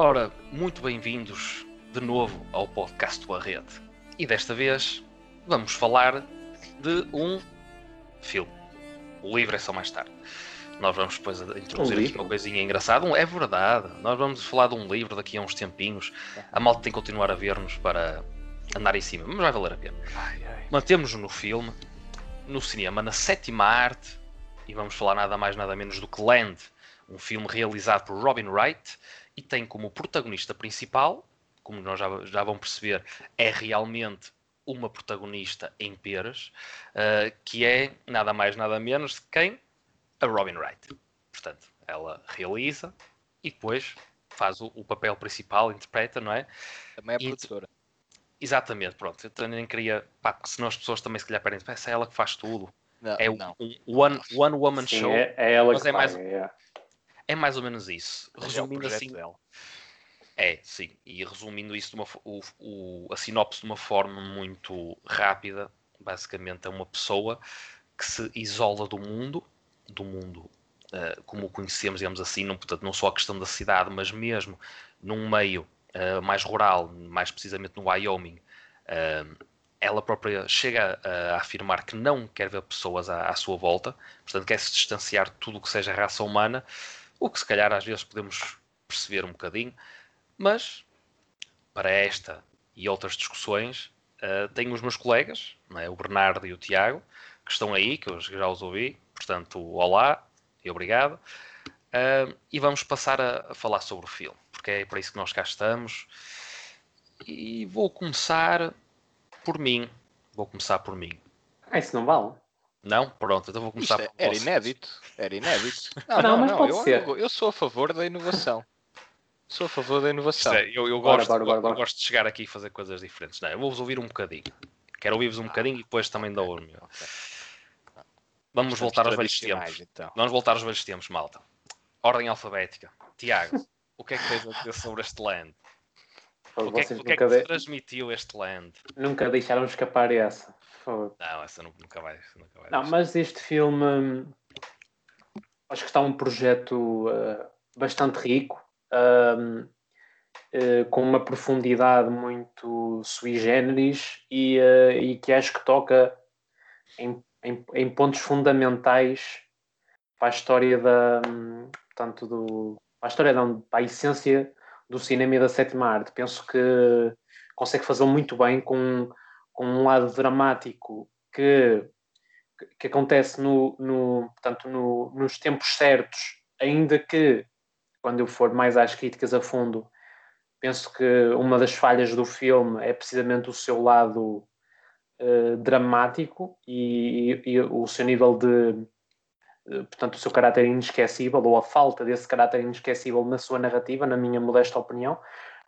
Ora, muito bem-vindos de novo ao podcast do Arrete. E desta vez vamos falar de um filme. O livro é só mais tarde. Nós vamos depois introduzir Um aqui uma coisinha engraçada. Um- É verdade. Nós vamos falar de um livro daqui a uns tempinhos. A malta tem que continuar a ver-nos para andar em cima, mas vai valer a pena. Mantemos-nos no filme, no cinema, na sétima arte, e vamos falar nada mais nada menos do que Land, um filme realizado por Robin Wright e tem como protagonista principal, como nós já, já vão perceber, é realmente uma protagonista em peras, uh, que é nada mais nada menos de quem? A Robin Wright. Portanto, ela realiza e depois faz o, o papel principal, interpreta, não é? Também é E- produtora. Exatamente, pronto. Eu também queria, pá, porque senão as pessoas também se calhar pedem, "Pá, essa é ela que faz tudo. Não, É não. um one, one woman Sim, show. é, é ela mas que é mais- paga, é. É mais ou menos isso. Mas é Resumindo projeto assim, dela. é, sim. E resumindo isso, uma, o, o- a sinopse de uma forma muito rápida, basicamente é uma pessoa que se isola do mundo, do mundo eh, como o conhecemos, digamos assim, não, portanto, não só a questão da cidade, mas mesmo num meio eh, mais rural, mais precisamente no Wyoming, eh, ela própria chega a, a afirmar que não quer ver pessoas à, à sua volta, portanto, quer se distanciar de tudo o que seja raça humana, o que se calhar às vezes podemos perceber um bocadinho, mas para esta e outras discussões eh, tenho os meus colegas, é? o Bernardo e o Tiago, que estão aí, que eu já os ouvi, portanto, olá e obrigado. Eh, e vamos passar a, a falar sobre o filme, porque é para isso que nós cá estamos. E vou começar por mim. Vou começar por mim. Ah, isso não vale. Não? Pronto, então vou Isto começar é- por era vocês. inédito. Era inédito. Não, mas pode eu, ser. Eu, eu sou a favor da inovação. Sou a favor da inovação. Isto é, eu, eu Bora, gosto, bora, bora, eu gosto de chegar aqui e fazer coisas diferentes. Não, eu vou-vos ouvir um bocadinho. Quero ouvir-vos um bocadinho e depois também dou o meu. Vamos Estamos voltar aos velhos tempos. Então. Vamos voltar aos velhos tempos, malta. Ordem alfabética. Tiago, o que é que tens a dizer sobre este land? O que é que, o que, é que de- transmitiu este land? nunca deixaram escapar essa. Fogo. Não, essa nu- nunca vai. Nunca vai Não, mas este filme hum, acho que está um projeto uh, bastante rico, hum, uh, com uma profundidade muito sui generis e, uh, e que acho que toca em, em, em pontos fundamentais para a história da hum, portanto, do, para a história não, para a essência do cinema e da sétima arte. Penso que consegue fazê-lo muito bem com, com um lado dramático que que acontece no, no, portanto, no- nos tempos certos, ainda que quando eu for mais às críticas a fundo, penso que uma das falhas do filme é precisamente o seu lado eh, dramático e, e- e o seu nível de eh, portanto o seu caráter inesquecível ou a falta desse caráter inesquecível na sua narrativa, na minha modesta opinião.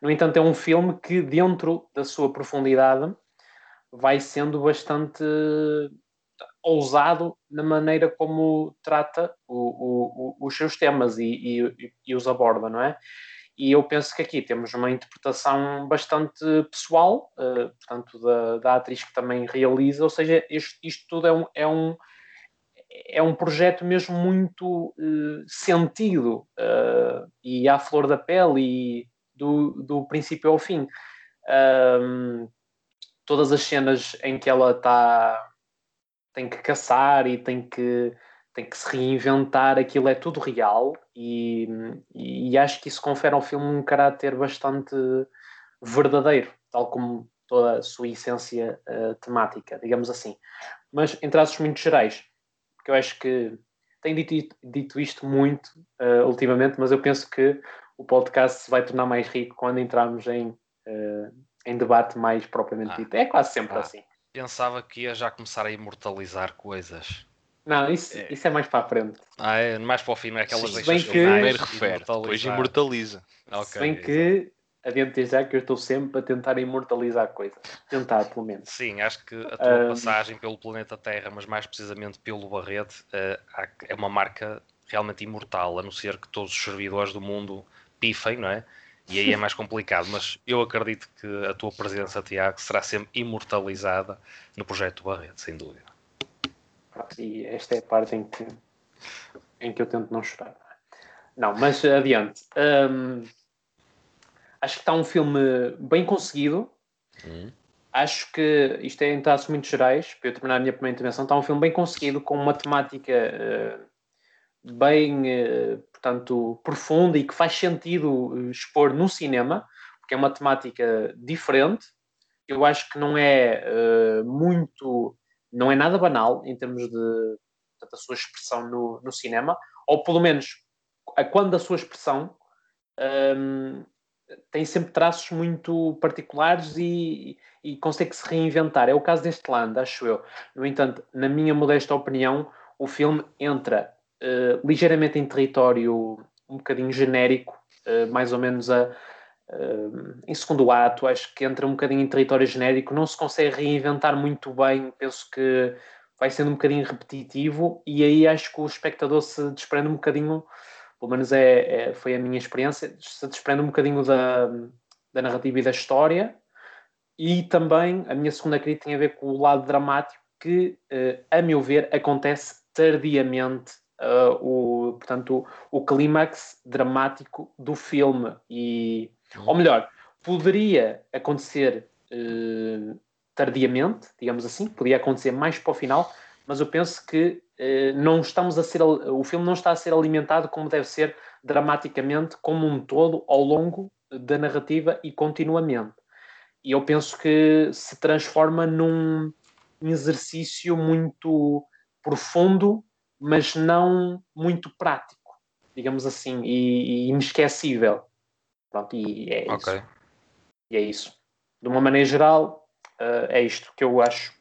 No entanto, é um filme que dentro da sua profundidade vai sendo bastante ousado na maneira como trata o- o- os seus temas e, e- e os aborda, não é? E eu penso que aqui temos uma interpretação bastante pessoal, eh, portanto, da, da atriz que também realiza, ou seja, isto, isto tudo é um, é um, é um projeto mesmo muito eh, sentido eh, e à flor da pele e do, do princípio ao fim. Ahm, todas as cenas em que ela está tem que caçar e tem que, tem que se reinventar, aquilo é tudo real e, e acho que isso confere ao filme um caráter bastante verdadeiro, tal como toda a sua essência eh, temática, digamos assim. Mas em traços muito gerais, porque eu acho que tenho dito, dito isto muito eh, ultimamente, mas eu penso que o podcast se vai tornar mais rico quando entrarmos em, eh, em debate mais propriamente Ah. dito. É quase sempre Ah. assim. Pensava que ia já começar a imortalizar coisas. Não, isso É. isso é mais para a frente. Ah, é? Mais para o fim, não é aquelas Sim, deixas que- Primeiro refere, depois imortaliza. Ok, Se bem que, adiante já que eu estou sempre a tentar imortalizar coisas. Tentar, pelo menos. Sim, acho que a tua Ah, passagem pelo planeta Terra, mas mais precisamente pelo Barrete, há- é uma marca realmente imortal, a não ser que todos os servidores do mundo pifem, não é? E aí é mais complicado, mas eu acredito que a tua presença, Tiago, será sempre imortalizada no projeto do Barrete, sem dúvida. E esta é a parte em que, em que eu tento não chorar. Não, mas adiante. Hum, Acho que está um filme bem conseguido. Hum. Acho que isto é em traços muito gerais, para eu terminar a minha primeira intervenção, está um filme bem conseguido, com uma temática uh, bem, uh, portanto, profunda e que faz sentido uh, expor no cinema, porque é uma temática diferente. Eu acho que não é muito, não é nada banal em termos de portanto, a sua expressão no, no cinema, ou pelo menos a quando a sua expressão um, tem sempre traços muito particulares e, e consegue se reinventar. É o caso deste Land, acho eu. No entanto, na minha modesta opinião, o filme entra uh, ligeiramente em território um bocadinho genérico, uh, mais ou menos a, uh, em segundo ato, acho que entra um bocadinho em território genérico, não se consegue reinventar muito bem, penso que vai sendo um bocadinho repetitivo e aí acho que o espectador se desprende um bocadinho pelo menos é, é, foi a minha experiência, se desprende um bocadinho da, da narrativa e da história, e também a minha segunda crítica tem a ver com o lado dramático, que, a meu ver, acontece tardiamente, uh, o, portanto, o, clímax dramático do filme, e, ou melhor, poderia acontecer uh, tardiamente, digamos assim, podia acontecer mais para o final, mas eu penso que eh, não estamos a ser o filme não está a ser alimentado como deve ser dramaticamente como um todo ao longo da narrativa e continuamente. E eu penso que se transforma num exercício muito profundo mas não muito prático digamos assim e, e inesquecível Pronto, e é okay. isso e é isso de uma maneira geral uh, é isto que eu acho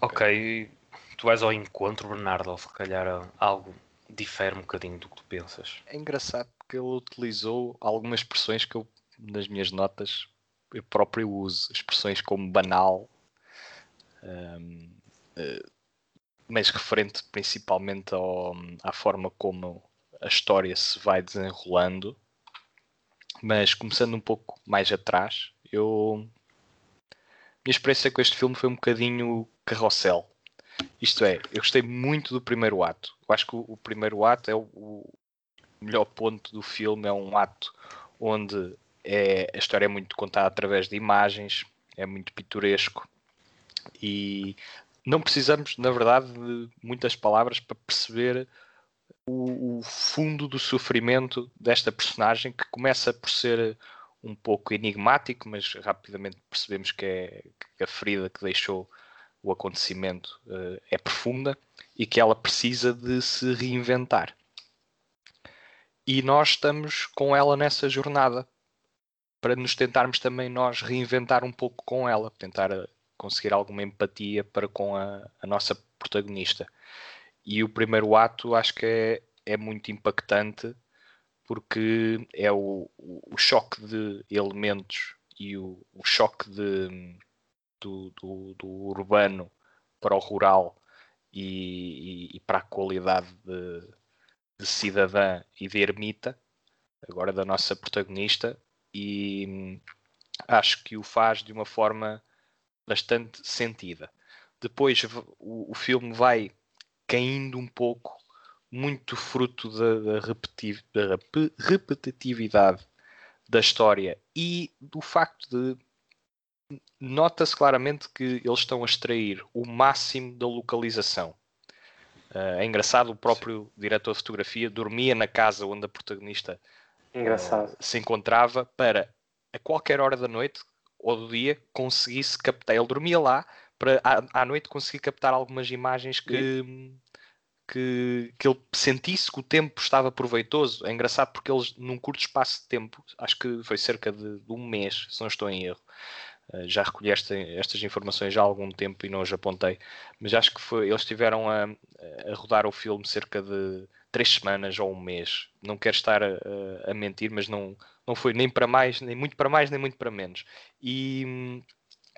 ok tu vais ao encontro, Bernardo, ou se calhar algo difere um bocadinho do que tu pensas. É engraçado porque ele utilizou algumas expressões que eu, nas minhas notas, eu próprio uso. Expressões como banal, um, uh, mas referente principalmente ao, à forma como a história se vai desenrolando. Mas começando um pouco mais atrás, eu. Minha experiência com este filme foi um bocadinho carrossel. Isto é, eu gostei muito do primeiro ato. Eu acho que o, o primeiro ato é o, o, melhor ponto do filme. É um ato onde é, a história é muito contada através de imagens, é muito pitoresco e não precisamos, na verdade, de muitas palavras para perceber o, o, fundo do sofrimento desta personagem que começa por ser um pouco enigmático, mas rapidamente percebemos que é que a ferida que deixou o acontecimento uh, é profunda e que ela precisa de se reinventar. E nós estamos com ela nessa jornada para nos tentarmos também nós reinventar um pouco com ela, tentar eh, conseguir alguma empatia para com a, a nossa protagonista. E o primeiro ato acho que é, é muito impactante porque é o, o, choque de elementos e o, o choque de, do, do, do urbano para o rural e, e, e para a qualidade de, de, cidadã e de ermita, agora da nossa protagonista, e hum, acho que o faz de uma forma bastante sentida. Depois o, o filme vai caindo um pouco, muito fruto da, da, da repetitividade da história e do facto de nota-se claramente que eles estão a extrair o máximo da localização. Uh, é engraçado, o próprio Sim. diretor de fotografia dormia na casa onde a protagonista uh, se encontrava para, a qualquer hora da noite ou do dia, conseguisse captar. Ele dormia lá para, à, à noite, conseguir captar algumas imagens que, que, que ele sentisse que o tempo estava proveitoso. É engraçado porque eles, num curto espaço de tempo, acho que foi cerca de, de um mês, se não estou em erro, eh, já recolhi esta, estas informações já há algum tempo e não as apontei, mas acho que foi, eles estiveram a, a, rodar o filme cerca de três semanas ou um mês. Não quero estar a, a, mentir, mas não, não foi nem para mais, nem muito para mais, nem muito para menos. E hum,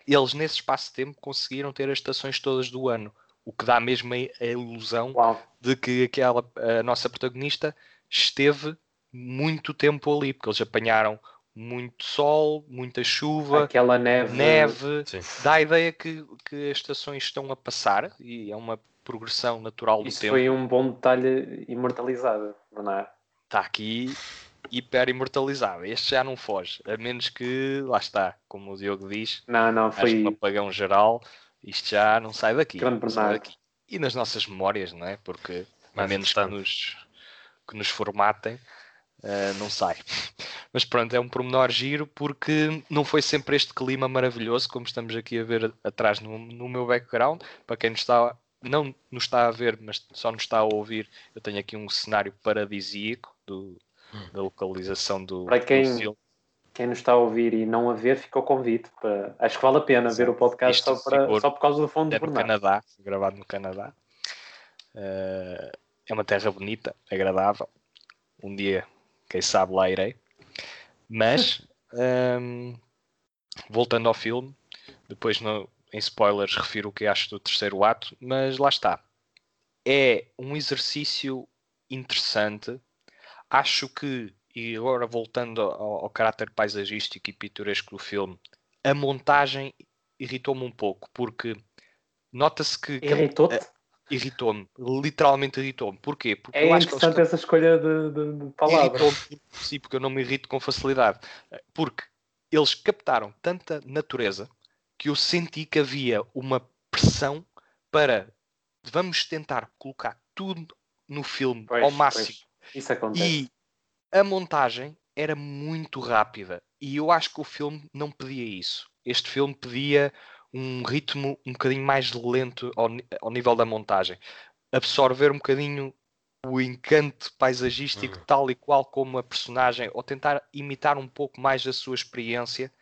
eles, nesse espaço de tempo, conseguiram ter as estações todas do ano, o que dá mesmo a, a ilusão Uau. de que aquela, a nossa protagonista esteve muito tempo ali, porque eles apanharam muito sol, muita chuva, aquela neve, neve dá a ideia que, que as estações estão a passar e é uma progressão natural do Isso tempo. foi um bom detalhe imortalizado, não é? Está aqui hiper imortalizado. Este já não foge, a menos que, lá está, como o Diogo diz, não, não, foi um apagão geral, isto já não sai daqui. Grande não sai daqui. E nas nossas memórias, não é? Porque a menos que nos, que nos formatem, uh, não sai. Mas pronto, é um pormenor giro porque não foi sempre este clima maravilhoso, como estamos aqui a ver atrás no, no meu background. Para quem nos está, não nos está a ver, mas só nos está a ouvir, eu tenho aqui um cenário paradisíaco do, da localização do. Para quem, do quem nos está a ouvir e não a ver, fica o convite. Para... Acho que vale a pena ver o podcast só, para, só por causa do fundo é do no Canadá, gravado no Canadá. Uh, é uma terra bonita, agradável. Um dia, quem sabe, lá irei. Mas, um, voltando ao filme, depois no, em spoilers refiro o que acho do terceiro ato, mas lá está. É um exercício interessante. Acho que, e agora voltando ao, ao caráter paisagístico e pitoresco do filme, a montagem irritou-me um pouco, porque nota-se que. Irritou-te? irritou-me, literalmente irritou-me. Porquê? Porque é interessante que essa escolha de, de, de palavras. Sim, porque eu não me irrito com facilidade. Porque eles captaram tanta natureza que eu senti que havia uma pressão para vamos tentar colocar tudo no filme pois, ao máximo. Pois. Isso acontece. E a montagem era muito rápida. E eu acho que o filme não pedia isso. Este filme pedia um ritmo um bocadinho mais lento ao, ao nível da montagem. Absorver um bocadinho o encanto paisagístico uhum. tal e qual como a personagem, ou tentar imitar um pouco mais a sua experiência,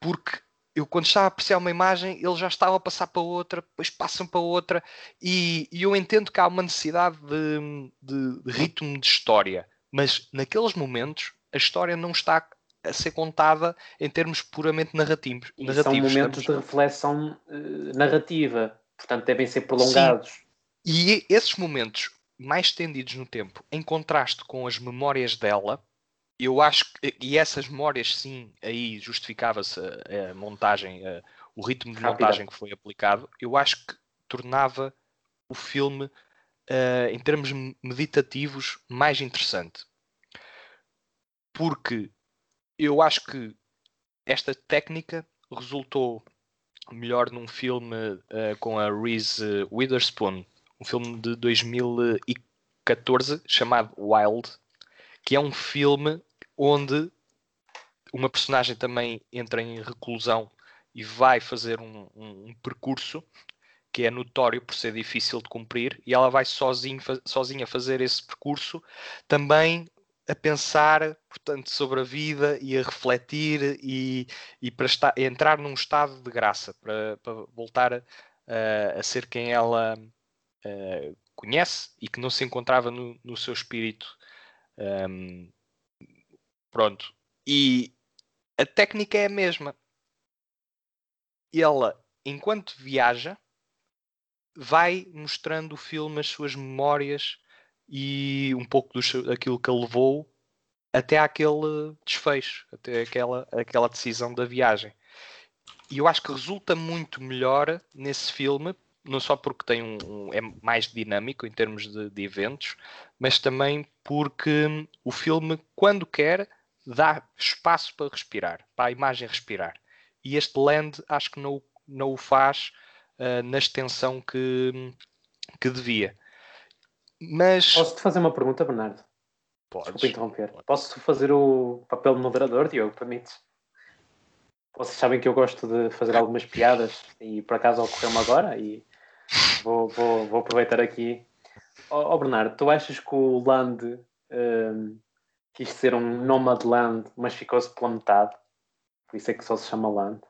porque eu quando estava a apreciar uma imagem, ele já estava a passar para outra, depois passam para outra, e, e eu entendo que há uma necessidade de, de, de, ritmo de história, mas naqueles momentos a história não está a ser contada em termos puramente narrativos. E narrativos são momentos de reflexão uh, narrativa, portanto devem ser prolongados. Sim. E esses momentos mais estendidos no tempo, em contraste com as memórias dela, eu acho que, e essas memórias sim, aí justificava-se a, a, montagem, a, o ritmo de Rápida. montagem que foi aplicado, eu acho que tornava o filme, uh, em termos meditativos, mais interessante. Porque eu acho que esta técnica resultou melhor num filme uh, com a Reese Witherspoon, um filme de 2014 chamado Wild, que é um filme onde uma personagem também entra em reclusão e vai fazer um, um, um percurso que é notório por ser difícil de cumprir e ela vai sozinho, sozinha fazer esse percurso também a pensar, portanto, sobre a vida e a refletir e, e para estar, entrar num estado de graça, para, para voltar a, a, ser quem ela a, conhece e que não se encontrava no, no seu espírito. Um, pronto. E a técnica é a mesma. Ela, enquanto viaja, vai mostrando o filme, as suas memórias e um pouco do, daquilo que a levou até aquele desfecho, até aquela, aquela decisão da viagem. E eu acho que resulta muito melhor nesse filme, não só porque tem um, um é mais dinâmico em termos de, de, eventos, mas também porque o filme, quando quer, dá espaço para respirar, para a imagem respirar. E este Land acho que não, não o faz uh, na extensão que, que devia. Mas... Posso-te fazer uma pergunta, Bernardo? Podes. Desculpa interromper. Podes. Posso fazer o papel de moderador, Diogo? Permites? Vocês sabem que eu gosto de fazer algumas piadas e por acaso ocorreu-me agora e vou, vou, vou aproveitar aqui. Ó oh, oh, Bernardo, tu achas que o Land um, quis ser um Nomadland, mas ficou-se pela metade? Por isso é que só se chama Land.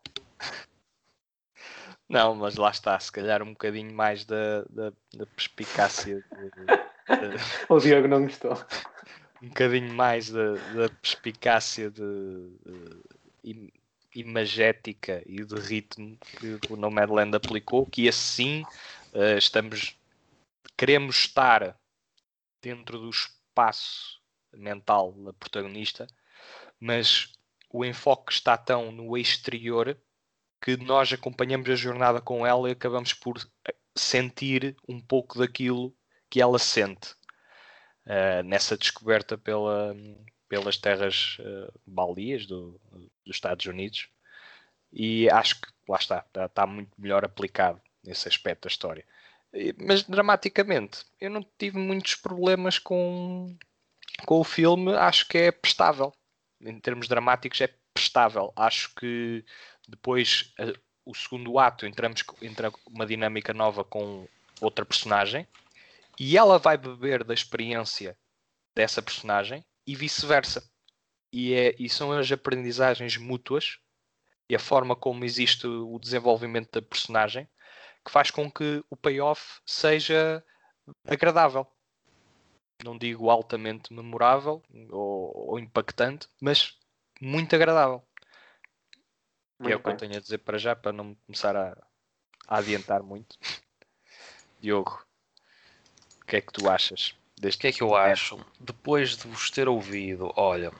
Não, mas lá está, se calhar um bocadinho mais da, da, da perspicácia. De, de... o Diogo não gostou. Um bocadinho mais da, da perspicácia de, de, imagética e de ritmo que o Nomadland aplicou, que assim uh, estamos queremos estar dentro do espaço mental da protagonista, mas o enfoque está tão no exterior que nós acompanhamos a jornada com ela e acabamos por eh, sentir um pouco daquilo que ela sente uh, nessa descoberta pela, pelas terras uh, baldias do, dos Estados Unidos e acho que lá está, está, está muito melhor aplicado nesse aspecto da história. Mas dramaticamente, eu não tive muitos problemas com, com o filme, acho que é prestável. Em termos dramáticos, é prestável. Acho que depois o segundo ato entramos entra uma dinâmica nova com outra personagem e ela vai beber da experiência dessa personagem e vice-versa. E, é, e são as aprendizagens mútuas e a forma como existe o desenvolvimento da personagem que faz com que o payoff seja agradável. Não digo altamente memorável ou, ou impactante, mas muito agradável. Muito é o que eu tenho a dizer para já, para não começar a, a adiantar muito. Diogo, o que é que tu achas? Deste o que é que eu acho? Depois de vos ter ouvido, olha,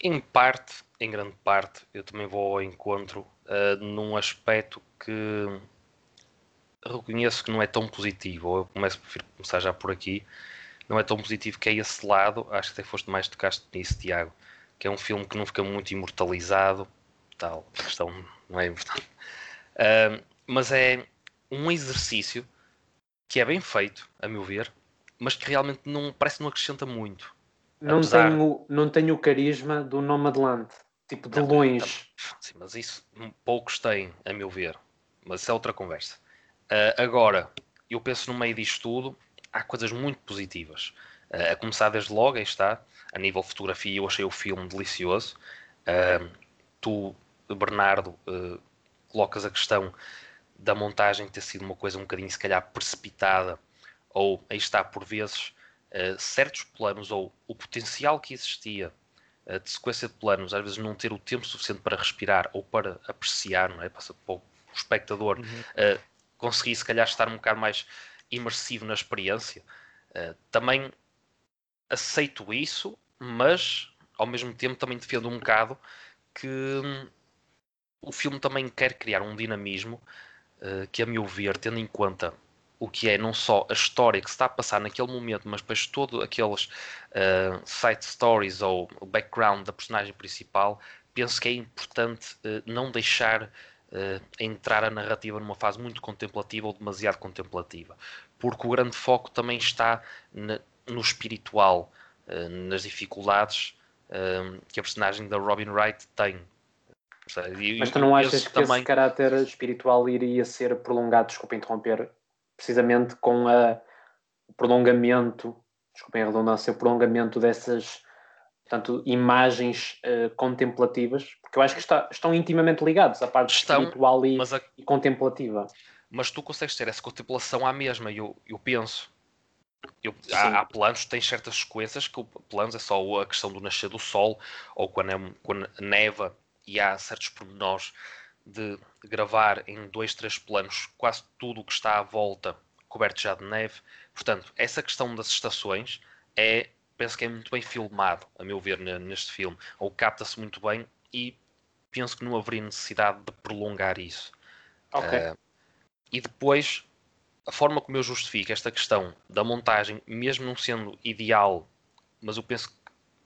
em parte, em grande parte, eu também vou ao encontro uh, num aspecto que reconheço que não é tão positivo, ou eu começo, prefiro começar já por aqui, não é tão positivo que é esse lado, acho que até foste mais tocaste nisso, Tiago, que é um filme que não fica muito imortalizado, tal, questão não é importante. Uh, mas é um exercício que é bem feito, a meu ver, mas que realmente não parece que não acrescenta muito. Não, Apesar... tenho, não tenho o carisma do Nomadland, tipo de longe. sim, mas isso poucos têm, a meu ver. Mas isso é outra conversa. Uh, agora, eu penso no meio disto tudo, há coisas muito positivas. Uh, a começar desde logo, aí está, a nível fotografia, eu achei o filme delicioso. Uh, tu Bernardo, uh, colocas a questão da montagem ter sido uma coisa um bocadinho, se calhar, precipitada, ou aí está, por vezes, uh, certos planos, ou o potencial que existia uh, de sequência de planos, às vezes não ter o tempo suficiente para respirar ou para apreciar, não é? Para, para o espectador uhum. Conseguir, se calhar, estar um bocado mais imersivo na experiência. também aceito isso, mas ao mesmo tempo também defendo um bocado que hum, o filme também quer criar um dinamismo uh, que, a meu ver, tendo em conta o que é não só a história que se está a passar naquele momento, mas depois todo aqueles uh, side stories ou o background da personagem principal, penso que é importante uh, não deixar uh, entrar a narrativa numa fase muito contemplativa ou demasiado contemplativa, porque o grande foco também está na, no espiritual, nas dificuldades que a personagem da Robin Wright tem. E, Mas tu não achas que também... esse caráter espiritual iria ser prolongado, desculpa interromper, precisamente com a, o prolongamento, desculpem a redundância, o prolongamento dessas portanto, imagens uh, contemplativas, porque eu acho que está, estão intimamente ligados à parte estão, espiritual e, a... e, contemplativa. Mas tu consegues ter essa contemplação à mesma, eu, eu penso. Eu, há, há, planos, tem certas sequências que o planos é só a questão do nascer do sol, ou quando, é, quando neva e há certos pormenores de, de gravar em dois, três planos quase tudo o que está à volta coberto já de neve. Portanto, essa questão das estações é, penso que é muito bem filmado, a meu ver, neste filme, ou capta-se muito bem e penso que não haveria necessidade de prolongar isso. Uh, e depois, a forma como eu justifico esta questão da montagem, mesmo não sendo ideal, mas eu penso que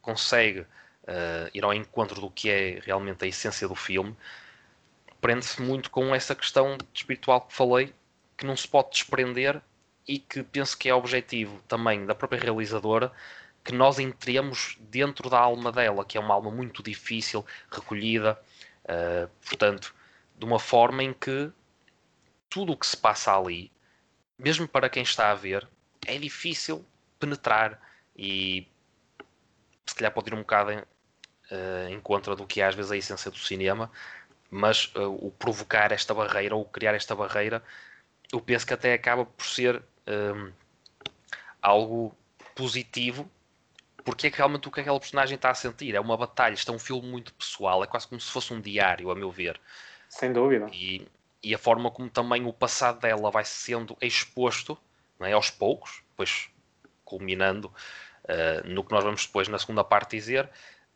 consegue uh, ir ao encontro do que é realmente a essência do filme, prende-se muito com essa questão espiritual que falei, que não se pode desprender e que penso que é objetivo também da própria realizadora que nós entremos dentro da alma dela, que é uma alma muito difícil, recolhida, uh, portanto, de uma forma em que tudo o que se passa ali, mesmo para quem está a ver, é difícil penetrar e se calhar pode ir um bocado uh, em contra do que é às vezes a essência do cinema, mas uh, o provocar esta barreira ou criar esta barreira, eu penso que até acaba por ser um, algo positivo, porque é que realmente o que aquela personagem está a sentir. É uma batalha, isto é um filme muito pessoal, é quase como se fosse um diário, a meu ver. Sem dúvida. E, e a forma como também o passado dela vai sendo exposto é, aos poucos, depois culminando uh, no que nós vamos depois na segunda parte dizer,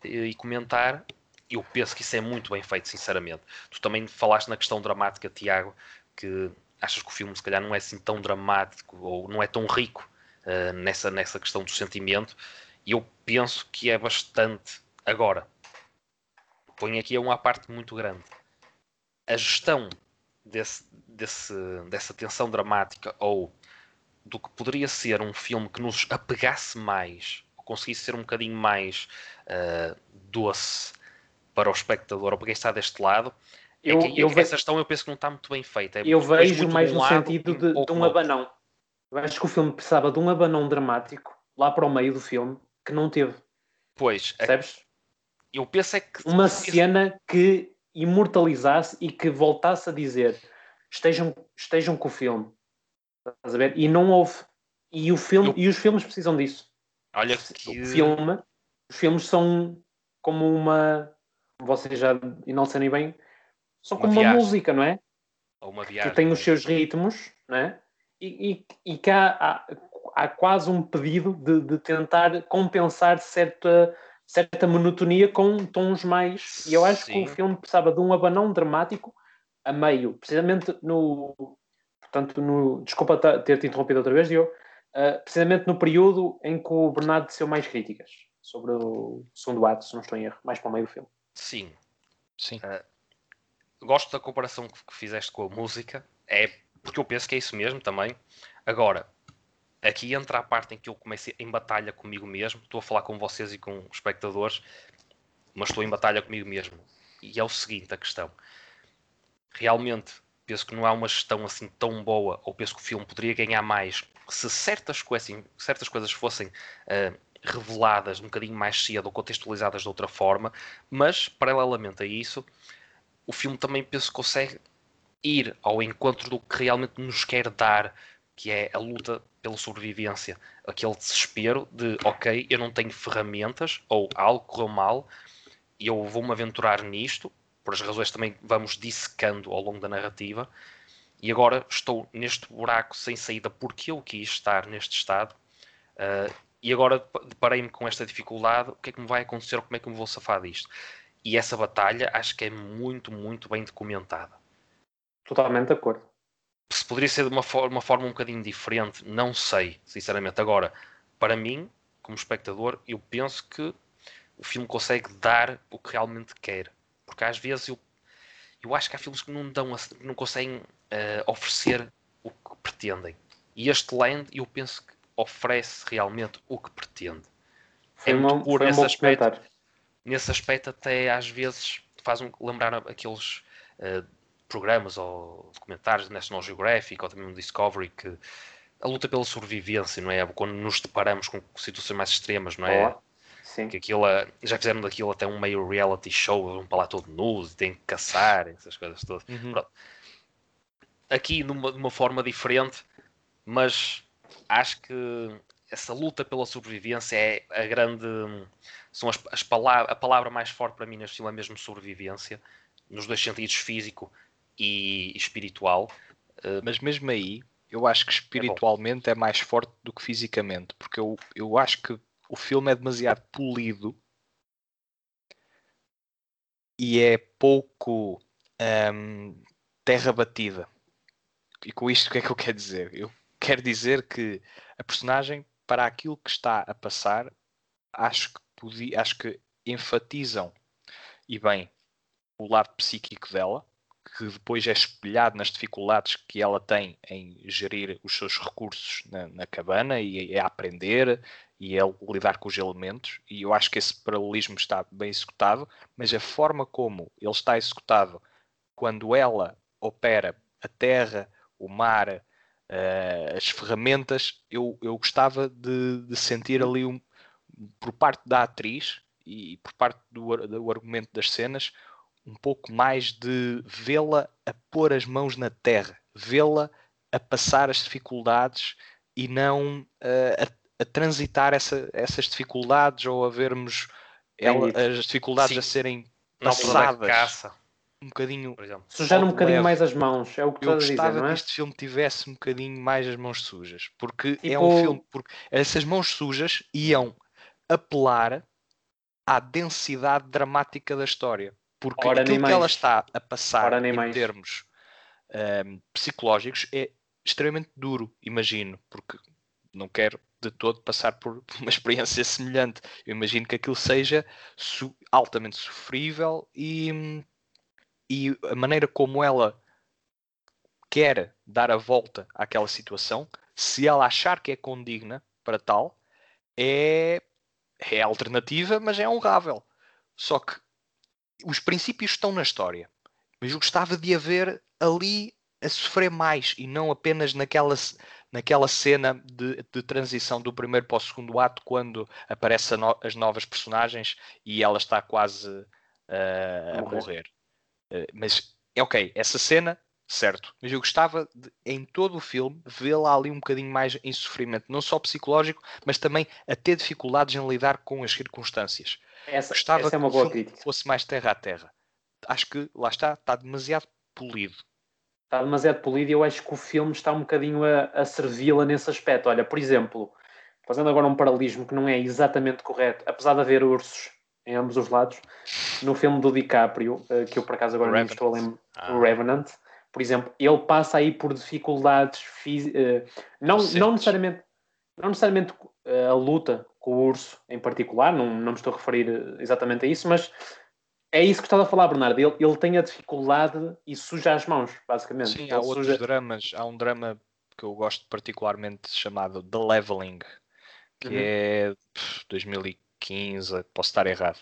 e comentar. Eu penso que isso é muito bem feito, sinceramente. Tu também falaste na questão dramática, Tiago, que achas que o filme se calhar não é assim tão dramático ou não é tão rico uh, nessa, nessa questão do sentimento. E eu penso que é bastante. Agora, ponho aqui uma parte muito grande. A gestão desse, desse, dessa tensão dramática ou do que poderia ser um filme que nos apegasse mais, ou conseguisse ser um bocadinho mais uh, doce para o espectador ou para quem está deste lado, é eu, é que, eu essa gestão eu penso que não está muito bem feita. É eu vejo mais no sentido de, um, de um abanão. Eu acho que o filme precisava de um abanão dramático lá para o meio do filme que não teve. Pois, percebes? Eu penso é que uma cena que imortalizasse e que voltasse a dizer estejam, estejam com o filme. Estás a ver? E não houve. E, o filme, eu... e os filmes precisam disso. Olha que. O filme, os filmes são como uma. Vocês já enalcerem bem, são uma como viagem. uma música, não é? Ou uma viagem. Que tem os seus ritmos, não é? E, e, e cá há, há quase um pedido de, de tentar compensar certa, certa monotonia com tons mais. E eu acho Sim. que o filme precisava de um abanão dramático a meio, precisamente no. Portanto, no, desculpa ter-te interrompido outra vez, Diogo. Uh, precisamente no período em que o Bernardo deu mais críticas sobre o segundo ato, se não estou em erro, mais para o meio do filme. Sim. Sim. Uh, gosto da comparação que, que fizeste com a música. É porque eu penso que é isso mesmo também. Agora, aqui entra a parte em que eu comecei em batalha comigo mesmo. Estou a falar com vocês e com espectadores, mas estou em batalha comigo mesmo. E é o seguinte: a questão. Realmente, penso que não há uma gestão assim tão boa, ou penso que o filme poderia ganhar mais se certas, coisas, certas coisas fossem uh, reveladas um bocadinho mais cedo ou contextualizadas de outra forma, mas, paralelamente a isso, o filme também penso que consegue ir ao encontro do que realmente nos quer dar, que é a luta pela sobrevivência, aquele desespero de ok, eu não tenho ferramentas ou algo correu mal e eu vou-me aventurar nisto, por as razões também vamos dissecando ao longo da narrativa, e agora estou neste buraco sem saída porque eu quis estar neste estado, uh, e agora deparei-me com esta dificuldade, o que é que me vai acontecer, como é que me vou safar disto? E essa batalha acho que é muito, muito bem documentada. Totalmente de acordo. Se poderia ser de uma forma, uma forma um bocadinho diferente, não sei, sinceramente. Agora, para mim, como espectador, eu penso que o filme consegue dar o que realmente quer. Porque às vezes eu, eu acho que há filmes que não, dão, não conseguem uh, oferecer o que pretendem. E este Land, eu penso que oferece realmente o que pretende. Foi é muito puro nesse aspecto. Nesse aspecto, até às vezes faz-me lembrar aqueles uh, programas ou documentários do National Geographic ou também no Discovery que a luta pela sobrevivência, não é? Quando nos deparamos com situações mais extremas, não é? Oh, sim. Que aquilo, já fizeram daquilo até um meio reality show, vão para lá todo nudo e têm que caçar, essas coisas todas. Uhum. Aqui, numa, de uma forma diferente, mas acho que essa luta pela sobrevivência é a grande. São as, as palavras, a palavra mais forte para mim neste filme é mesmo sobrevivência, nos dois sentidos físico e espiritual. Uh, Mas mesmo aí, eu acho que espiritualmente é, é, mais forte do que fisicamente, porque eu, eu acho que o filme é demasiado polido e é pouco um, terra batida. E com isto o que é que eu quero dizer? Eu quero dizer que a personagem, para aquilo que está a passar, acho que, podia, acho que enfatizam e bem o lado psíquico dela, que depois é espelhado nas dificuldades que ela tem em gerir os seus recursos na, na cabana e a aprender e a lidar com os elementos. E eu acho que esse paralelismo está bem executado, mas a forma como ele está executado quando ela opera a terra, o mar, uh, as ferramentas, eu, eu gostava de, de sentir ali um, por parte da atriz e por parte do, do argumento das cenas um pouco mais de vê-la a pôr as mãos na terra, vê-la a passar as dificuldades e não uh, a, a, transitar essa, essas dificuldades ou a vermos ela, as dificuldades Sim. a serem passadas. Caça. Um bocadinho. Sujar um bocadinho mais as mãos, é o que Eu gostava dizer, é? que este filme tivesse um bocadinho mais as mãos sujas, porque tipo... é um filme. Porque essas mãos sujas iam apelar à densidade dramática da história. Porque Ora, aquilo que ela está a passar Ora, em mais. termos um, psicológicos é extremamente duro, imagino, porque não quero de todo passar por uma experiência semelhante. Eu imagino que aquilo seja su altamente sofrível e, e a maneira como ela quer dar a volta àquela situação, se ela achar que é condigna para tal, é, é alternativa, mas é honrável. Só que os princípios estão na história. Mas eu gostava de haver ali a sofrer mais e não apenas naquela, naquela cena de, de transição do primeiro para o segundo ato, quando aparecem no, as novas personagens e ela está quase uh, a morrer. Uh, mas é ok, essa cena, certo. Mas eu gostava de, em todo o filme, vê-la ali um bocadinho mais em sofrimento, não só psicológico, mas também a ter dificuldades em lidar com as circunstâncias. Essa, gostava essa é uma boa crítica. fosse mais terra a terra. Acho que lá está, está demasiado polido está demasiado polido e eu acho que o filme está um bocadinho a, a servi-la nesse aspecto. Olha, por exemplo, fazendo agora um paralelismo que não é exatamente correto, apesar de haver ursos em ambos os lados, no filme do DiCaprio, eh, que eu por acaso agora não estou a lembrar, ah. o Revenant, por exemplo, ele passa aí por dificuldades físicas, eh, não, não necessariamente, não necessariamente eh, a luta com o urso em particular, não, não me estou a referir exatamente a isso, mas é isso que estava a falar, Bernardo. Ele, ele tem a dificuldade e suja as mãos, basicamente. Sim, ele há outros suja... dramas. Há um drama que eu gosto particularmente chamado The Leveling, que uhum. é pff, 2015, posso estar errado,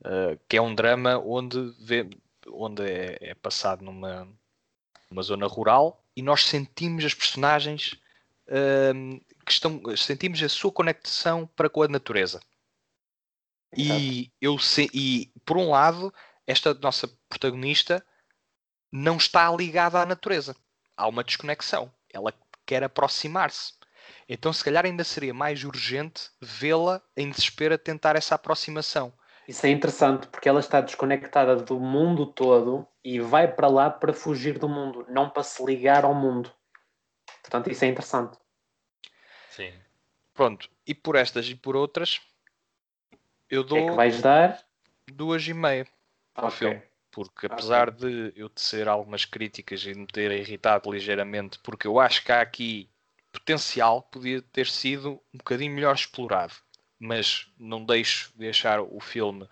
uh, que é um drama onde, vê, onde é, é, passado numa, numa zona rural e nós sentimos as personagens uh, que estão, sentimos a sua conexão para com a natureza. E eu e por um lado, esta nossa protagonista não está ligada à natureza. Há uma desconexão. Ela quer aproximar-se. Então, se calhar, ainda seria mais urgente vê-la em desespero a tentar essa aproximação. Isso é interessante porque ela está desconectada do mundo todo e vai para lá para fugir do mundo, não para se ligar ao mundo. Portanto, isso é interessante. Sim. Pronto, e por estas e por outras, eu dou. É que vais dar? Duas e meia ao okay. filme. Porque apesar okay. de eu tecer algumas críticas e me ter irritado ligeiramente, porque eu acho que há aqui potencial, podia ter sido um bocadinho melhor explorado. Mas não deixo de achar o filme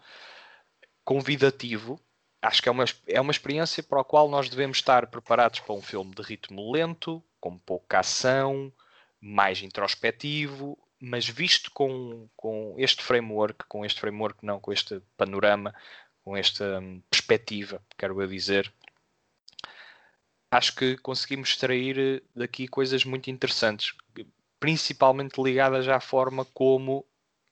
convidativo. Acho que é uma, é uma experiência para a qual nós devemos estar preparados para um filme de ritmo lento, com pouca ação, mais introspectivo, mas visto com, com este framework, com este framework não, com este panorama, com esta hum, perspectiva, quero eu dizer, acho que conseguimos extrair eh, daqui coisas muito interessantes, principalmente ligadas à forma como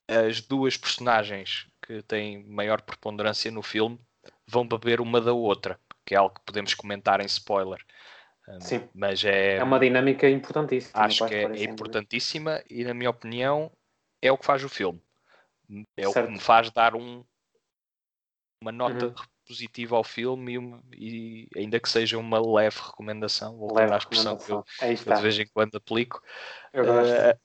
as duas personagens que têm maior preponderância no filme vão beber uma da outra, que é algo que podemos comentar em spoiler. Sim. Mas é, é uma dinâmica importantíssima. Acho que é, é importantíssima e, na minha opinião, é o que faz o filme. É certo. o que me faz dar um, uma nota uhum. positiva ao filme e, uma, e, ainda que seja uma leve recomendação, voltando leve à expressão que eu, eu, de vez em quando aplico. Uh,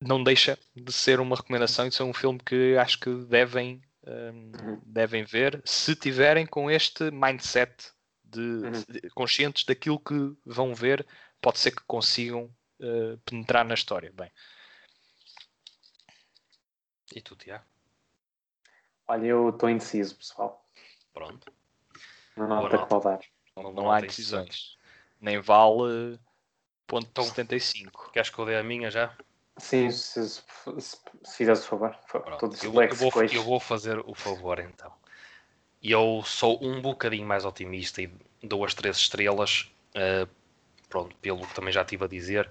não deixa de ser uma recomendação e de ser um filme que acho que devem, um, uhum. devem ver se tiverem com este mindset de, uhum. de, conscientes daquilo que vão ver, pode ser que consigam uh, penetrar na história. Bem. E tu, Tiago? Olha, eu estou indeciso, pessoal. Pronto. Não nota que dar. Não, não, não há decisões. Nem vale ponto então, 75. Queres que eu dê a minha já? Sim, se, se, se, se fizeres o favor. eu, eu, vou, eu vou fazer o favor então. E eu sou um bocadinho mais otimista e dou as três estrelas, uh, pronto, pelo que também já estive a dizer,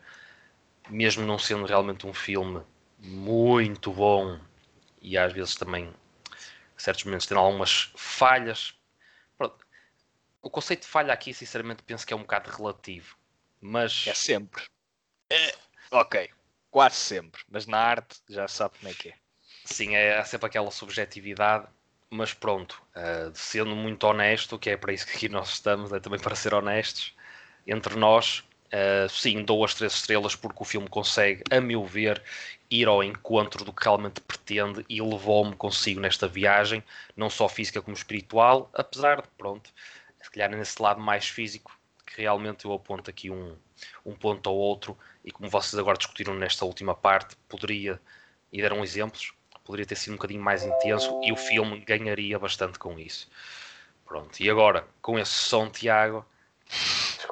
mesmo não sendo realmente um filme muito bom e às vezes também, certos momentos, tem algumas falhas. Pronto. O conceito de falha aqui, sinceramente, penso que é um bocado relativo, mas. É sempre. É, ok, quase sempre, mas na arte já sabe como é que é. Sim, é, há sempre aquela subjetividade mas pronto, uh, sendo muito honesto, que é para isso que aqui nós estamos, é também para ser honestos, entre nós, uh, sim, dou as três estrelas porque o filme consegue, a meu ver, ir ao encontro do que realmente pretende e levou-me consigo nesta viagem, não só física como espiritual, apesar de, pronto, se calhar nesse lado mais físico, que realmente eu aponto aqui um, um ponto ou outro, e como vocês agora discutiram nesta última parte, poderia, e deram exemplos, poderia ter sido um bocadinho mais intenso e o filme ganharia bastante com isso. Pronto, e agora, com esse som, Tiago,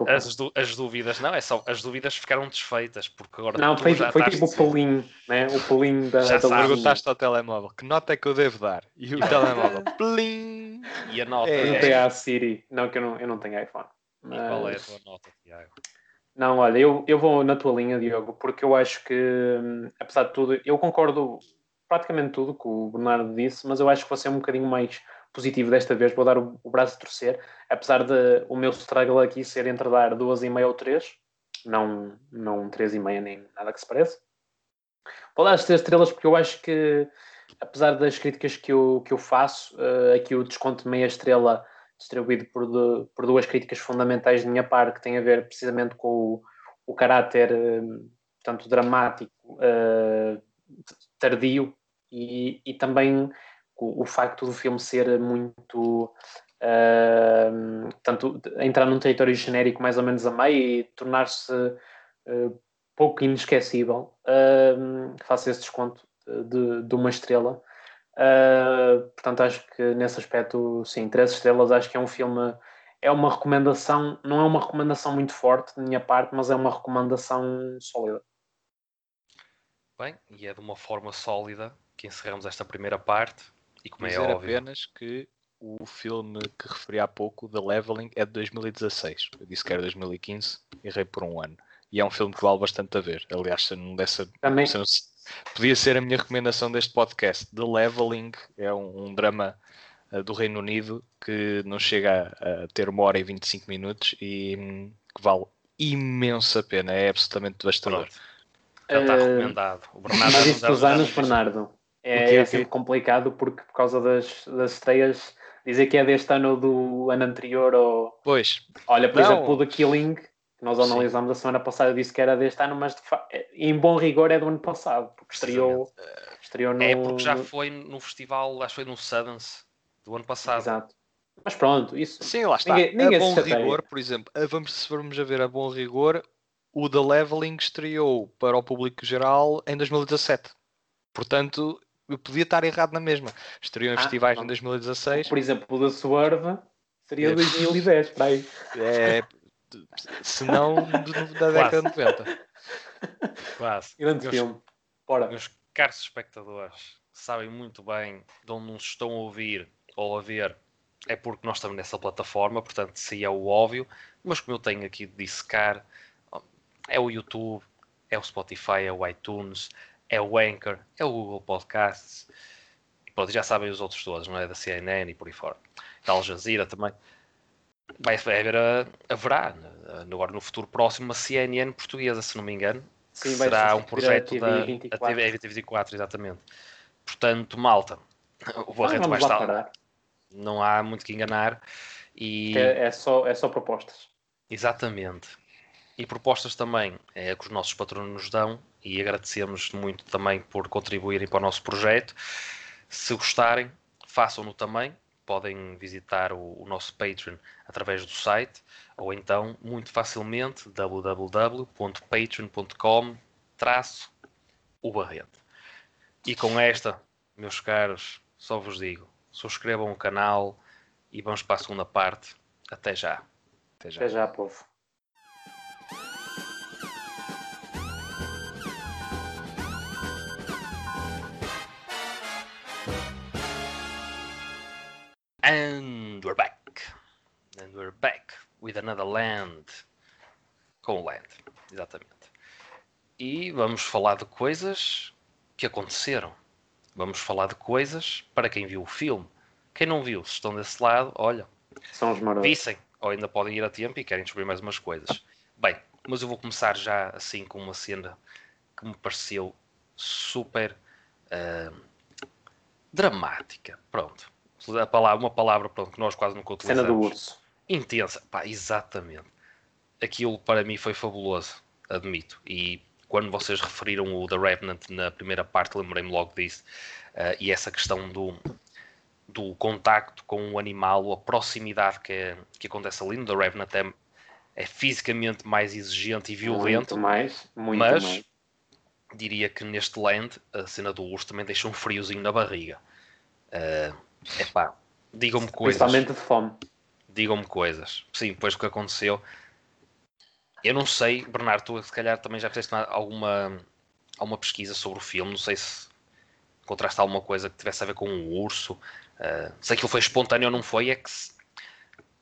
as, as, dúvidas, não, é só, as dúvidas ficaram desfeitas, porque agora Não, foi, foi tipo o pelinho, né? o pelinho da, já da perguntaste ao telemóvel, que nota é que eu devo dar? E o telemóvel, plim! E a nota é... é... a Siri, não, que eu não, eu não tenho iPhone. Mas... E qual é a tua nota, Tiago? Não, olha, eu, eu vou na tua linha, Diogo, porque eu acho que, hum, apesar de tudo, eu concordo praticamente tudo que o Bernardo disse, mas eu acho que vou ser um bocadinho mais positivo desta vez, vou dar o, o braço a torcer, apesar de o meu struggle aqui ser entre dar duas e meia ou três, não, não três e meia nem nada que se pareça. Vou dar as três estrelas porque eu acho que, apesar das críticas que eu, que eu faço, uh, aqui o desconto de meia estrela distribuído por, de, por duas críticas fundamentais de minha parte, que tem a ver precisamente com o, o caráter, uh, portanto, dramático, uh, tardio e, e também o, o, facto do filme ser muito. Uh, tanto entrar num território genérico mais ou menos a meio e tornar-se uh, pouco inesquecível, uh, faço esse desconto de, de uma estrela. Uh, portanto, acho que nesse aspecto, sim, três estrelas. Acho que é um filme, é uma recomendação, não é uma recomendação muito forte da minha parte, mas é uma recomendação sólida. Bem, e é de uma forma sólida que encerramos esta primeira parte. E como é Dizer é óbvio. apenas que o filme que referi há pouco, The Leveling, é de 2016. Eu disse que era 2015, errei por um ano. E é um filme que vale bastante a ver. Aliás, se não dessa. Também. Se não, podia ser a minha recomendação deste podcast. The Leveling é um, um drama uh, do Reino Unido que não chega a, a, ter uma hora e 25 minutos e um, que vale imensa pena. É absolutamente devastador. Pronto. Já está uh, recomendado. O Bernardo mas isso dos anos, Bernardo, é, é sempre complicado porque por causa das, das estreias dizer que é deste ano ou do ano anterior ou... Pois. Olha, por não. exemplo, o The Killing, que nós analisámos a semana passada, disse que era deste ano, mas fa... É, em bom rigor é do ano passado, porque estreou, estreou no... É porque já foi no festival, acho que foi no Sundance do ano passado. Exato. Mas pronto, isso... Sim, lá está. Ninguém, ninguém a bom rigor, por exemplo, vamos, se formos a ver a bom rigor, o The Leveling estreou para o público geral em 2017. Portanto, eu podia estar errado na mesma. Estreou em ah, festivais não. em 2016. Por exemplo, o da Suarva seria é. 2010, para aí. É, se não da década de 90. Quase. Grande meus, filme. Bora. Meus caros espectadores sabem muito bem de onde nos estão a ouvir ou a ver é porque nós estamos nessa plataforma, portanto, se é o óbvio, mas como eu tenho aqui de dissecar, é o YouTube, é o Spotify, é o iTunes, é o Anchor, é o Google Podcasts. Pronto, já sabem os outros todos, não é? Da CNN e por aí fora. Da Al Jazeera também. Vai, vai haver, a, haverá, agora no futuro próximo, uma CNN portuguesa, se não me engano. Sim, será um projeto da TV 24, exatamente. Portanto, malta, o Barreto vai estar. Parar. Não há muito que enganar. E... É, é, só, é só propostas. Exatamente e propostas também é, que os nossos patronos nos dão e agradecemos muito também por contribuírem para o nosso projeto. Se gostarem, façam-no também. Podem visitar o, o, nosso Patreon através do site ou então, muito facilmente, www.patreon.com traço o. E com esta, meus caros, só vos digo, subscrevam o canal e vamos para a segunda parte. Até já. Até já, Até já povo. And we're back. And we're back with another land. Com o land, exatamente. E vamos falar de coisas que aconteceram. Vamos falar de coisas para quem viu o filme. Quem não viu, se estão desse lado, olha. São os marotos. Vissem, ou ainda podem ir a tempo e querem descobrir mais umas coisas. Bem, mas eu vou começar já assim com uma cena que me pareceu super uh, dramática. Pronto a palavra, uma palavra pronto, que nós quase nunca utilizamos. Cena do urso. Intensa, pá, exatamente. Aquilo para mim foi fabuloso, admito. E quando vocês referiram o The Revenant na primeira parte, lembrei-me logo disso. Uh, e essa questão do, do contacto com o animal, a proximidade que, é, que acontece ali no The Revenant é, é fisicamente mais exigente e Muito violento, mais, muito mas mais. diria que neste Land a cena do urso também deixa um friozinho na barriga. É epá, digam-me coisas. Principalmente de fome. Digam-me coisas. Sim, depois do que aconteceu. Eu não sei, Bernardo, tu se calhar também já fizeste alguma, alguma pesquisa sobre o filme. Não sei se encontraste alguma coisa que tivesse a ver com um urso. Uh, se aquilo foi espontâneo ou não foi, é que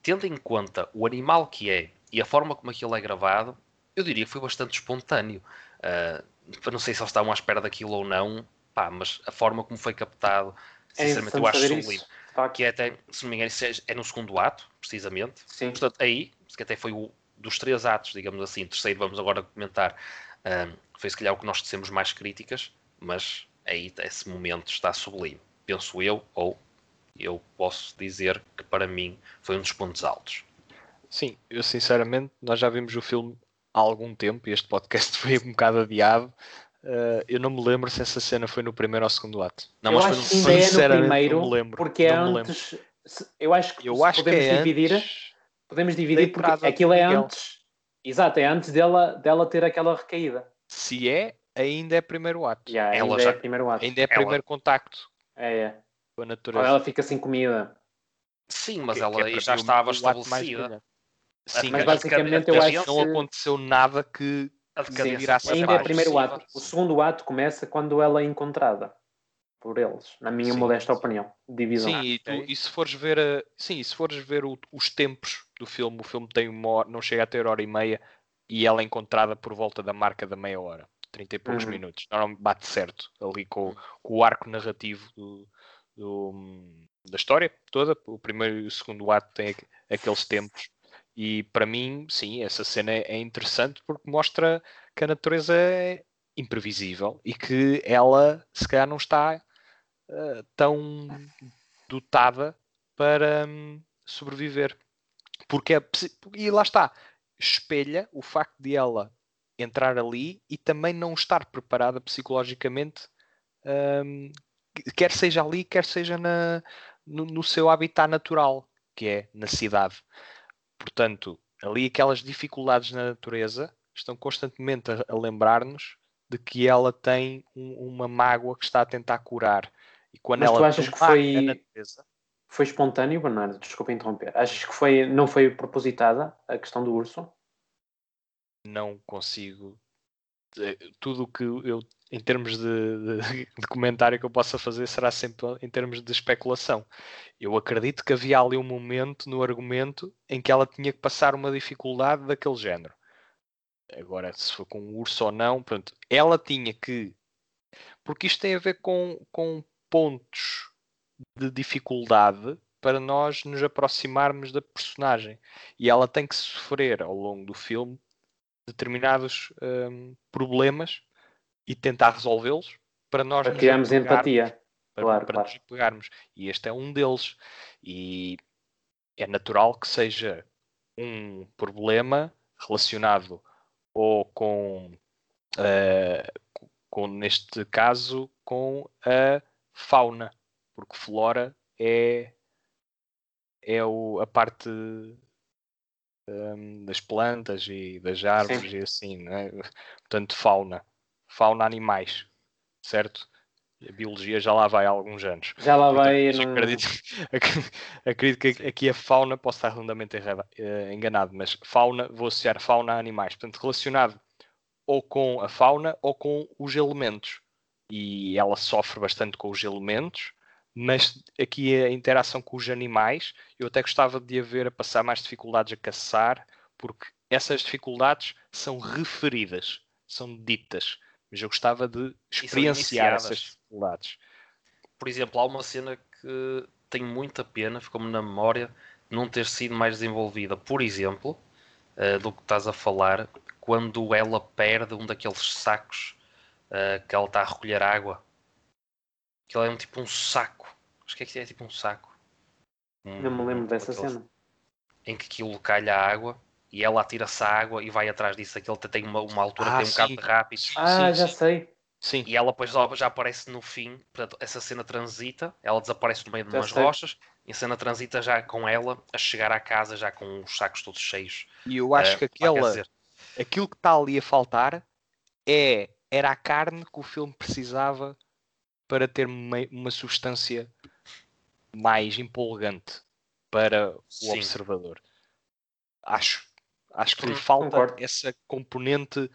tendo em conta o animal que é e a forma como aquilo é gravado, eu diria que foi bastante espontâneo. Uh, não sei se eles estavam à espera daquilo ou não, pá, mas a forma como foi captado, É sinceramente, eu acho sublime. Que é até, se não me engano, é, é no segundo ato, precisamente. Sim. Portanto, aí, que até foi o dos três atos, digamos assim, terceiro, vamos agora comentar, um, foi se calhar o que nós tecemos mais críticas, mas aí esse momento está sublime, penso eu, ou eu posso dizer que para mim foi um dos pontos altos. Sim, eu sinceramente, nós já vimos o filme há algum tempo e este podcast foi um bocado adiado. Uh, eu não me lembro se essa cena foi no primeiro ou segundo ato. Não, eu mas acho foi que ainda é no sinceramente, primeiro, não me lembro, porque é não me lembro. antes. se- Eu acho que Eu acho que podemos é dividir. antes Podemos dividir da porque entrada aquilo é Miguel. antes. Exato, é antes dela, dela ter aquela recaída. Se é, ainda é primeiro ato. Já, Ela ainda já- é primeiro ato. Ainda é Ela- primeiro contacto É, é. com a natureza. ela fica sem comida. Sim, mas Que- ela que é já estava estabelecida. Sim, Mas basicamente eu acho decadência- não que- aconteceu nada que A decadência Ainda é primeiro possível. ato. O segundo ato começa quando ela é encontrada por eles, na minha Sim, modesta sim. opinião. Divisão. Sim, e, tu, e se fores ver, a, sim, se fores ver o- os tempos do filme, o filme tem uma hora, não chega a ter hora e meia e ela é encontrada por volta da marca da meia hora, 30 e poucos Uhum. minutos. Normalmente bate certo ali com, com o arco narrativo do, do- da história toda. O primeiro e o segundo ato têm aqu- aqueles tempos. E para mim, sim, essa cena é é interessante porque mostra que a natureza é imprevisível e que ela se calhar não está eh, tão dotada para hum, sobreviver. Porque é, e lá está, espelha o facto de ela entrar ali e também não estar preparada psicologicamente, hum, quer seja ali, quer seja na, no, no seu habitat natural, que é na cidade. Portanto, ali aquelas dificuldades na natureza estão constantemente a, a lembrar-nos de que ela tem um- uma mágoa que está a tentar curar. E quando Mas tu ela achas que foi- a natureza, Foi espontâneo, Bernardo? Desculpa interromper. Achas que foi, não foi propositada a questão do urso? não consigo. eh, Tudo o que eu, em termos de, de- de comentário que eu possa fazer, será sempre em termos de especulação. Eu acredito que havia ali um momento no argumento em que ela tinha que passar uma dificuldade daquele género. Agora, se foi com um urso ou não, pronto, ela tinha que. Porque isto tem a ver com, com pontos de dificuldade para nós nos aproximarmos da personagem. E ela tem que sofrer ao longo do filme determinados hum, problemas e tentar resolvê-los para nós Para criarmos empatia. para, Claro, para claro. nos apegarmos. E este é um deles. E é natural que seja um problema relacionado ou com, eh, com neste caso, com a fauna, porque flora é, é o, a parte hum, das plantas e das árvores Sim. e assim, não é? portanto fauna, fauna animais, certo? A biologia já lá vai há alguns anos. Já lá vai. Num- acredito, ac- acredito que aqui a fauna, posso estar redondamente eh, enganado, mas fauna, vou associar fauna a animais, portanto, relacionado ou com a fauna ou com os elementos. E ela sofre bastante com os elementos, mas aqui a interação com os animais, eu até gostava de a ver a passar mais dificuldades a caçar, porque essas dificuldades são referidas, são ditas. Mas eu gostava de experienciar essas dificuldades. Por exemplo, há uma cena que tenho muita pena, ficou-me na memória, não ter sido mais desenvolvida. Por exemplo, eh, do que estás a falar, quando ela perde um daqueles sacos eh, que ela está a recolher água. Que é um tipo um saco. Acho que é, que é tipo um saco. Um- Não me lembro dessa aqueles- cena. Em que aquilo calha a água e ela atira-se à água e vai atrás disso. Aquilo até tem uma, uma altura Ah, que tem um bocado de rápido. Ah, sim, já sim. sei. Sim, E ela depois já aparece no fim, portanto, essa cena transita, ela desaparece no meio de Já umas sei. rochas, E a cena transita já com ela a chegar à casa já com os sacos todos cheios. E eu acho Uh, que aquela, dizer, aquilo que está ali a faltar é era a carne que o filme precisava para ter uma, uma substância mais empolgante para o Sim. observador. Acho, acho que lhe falta concordo. essa componente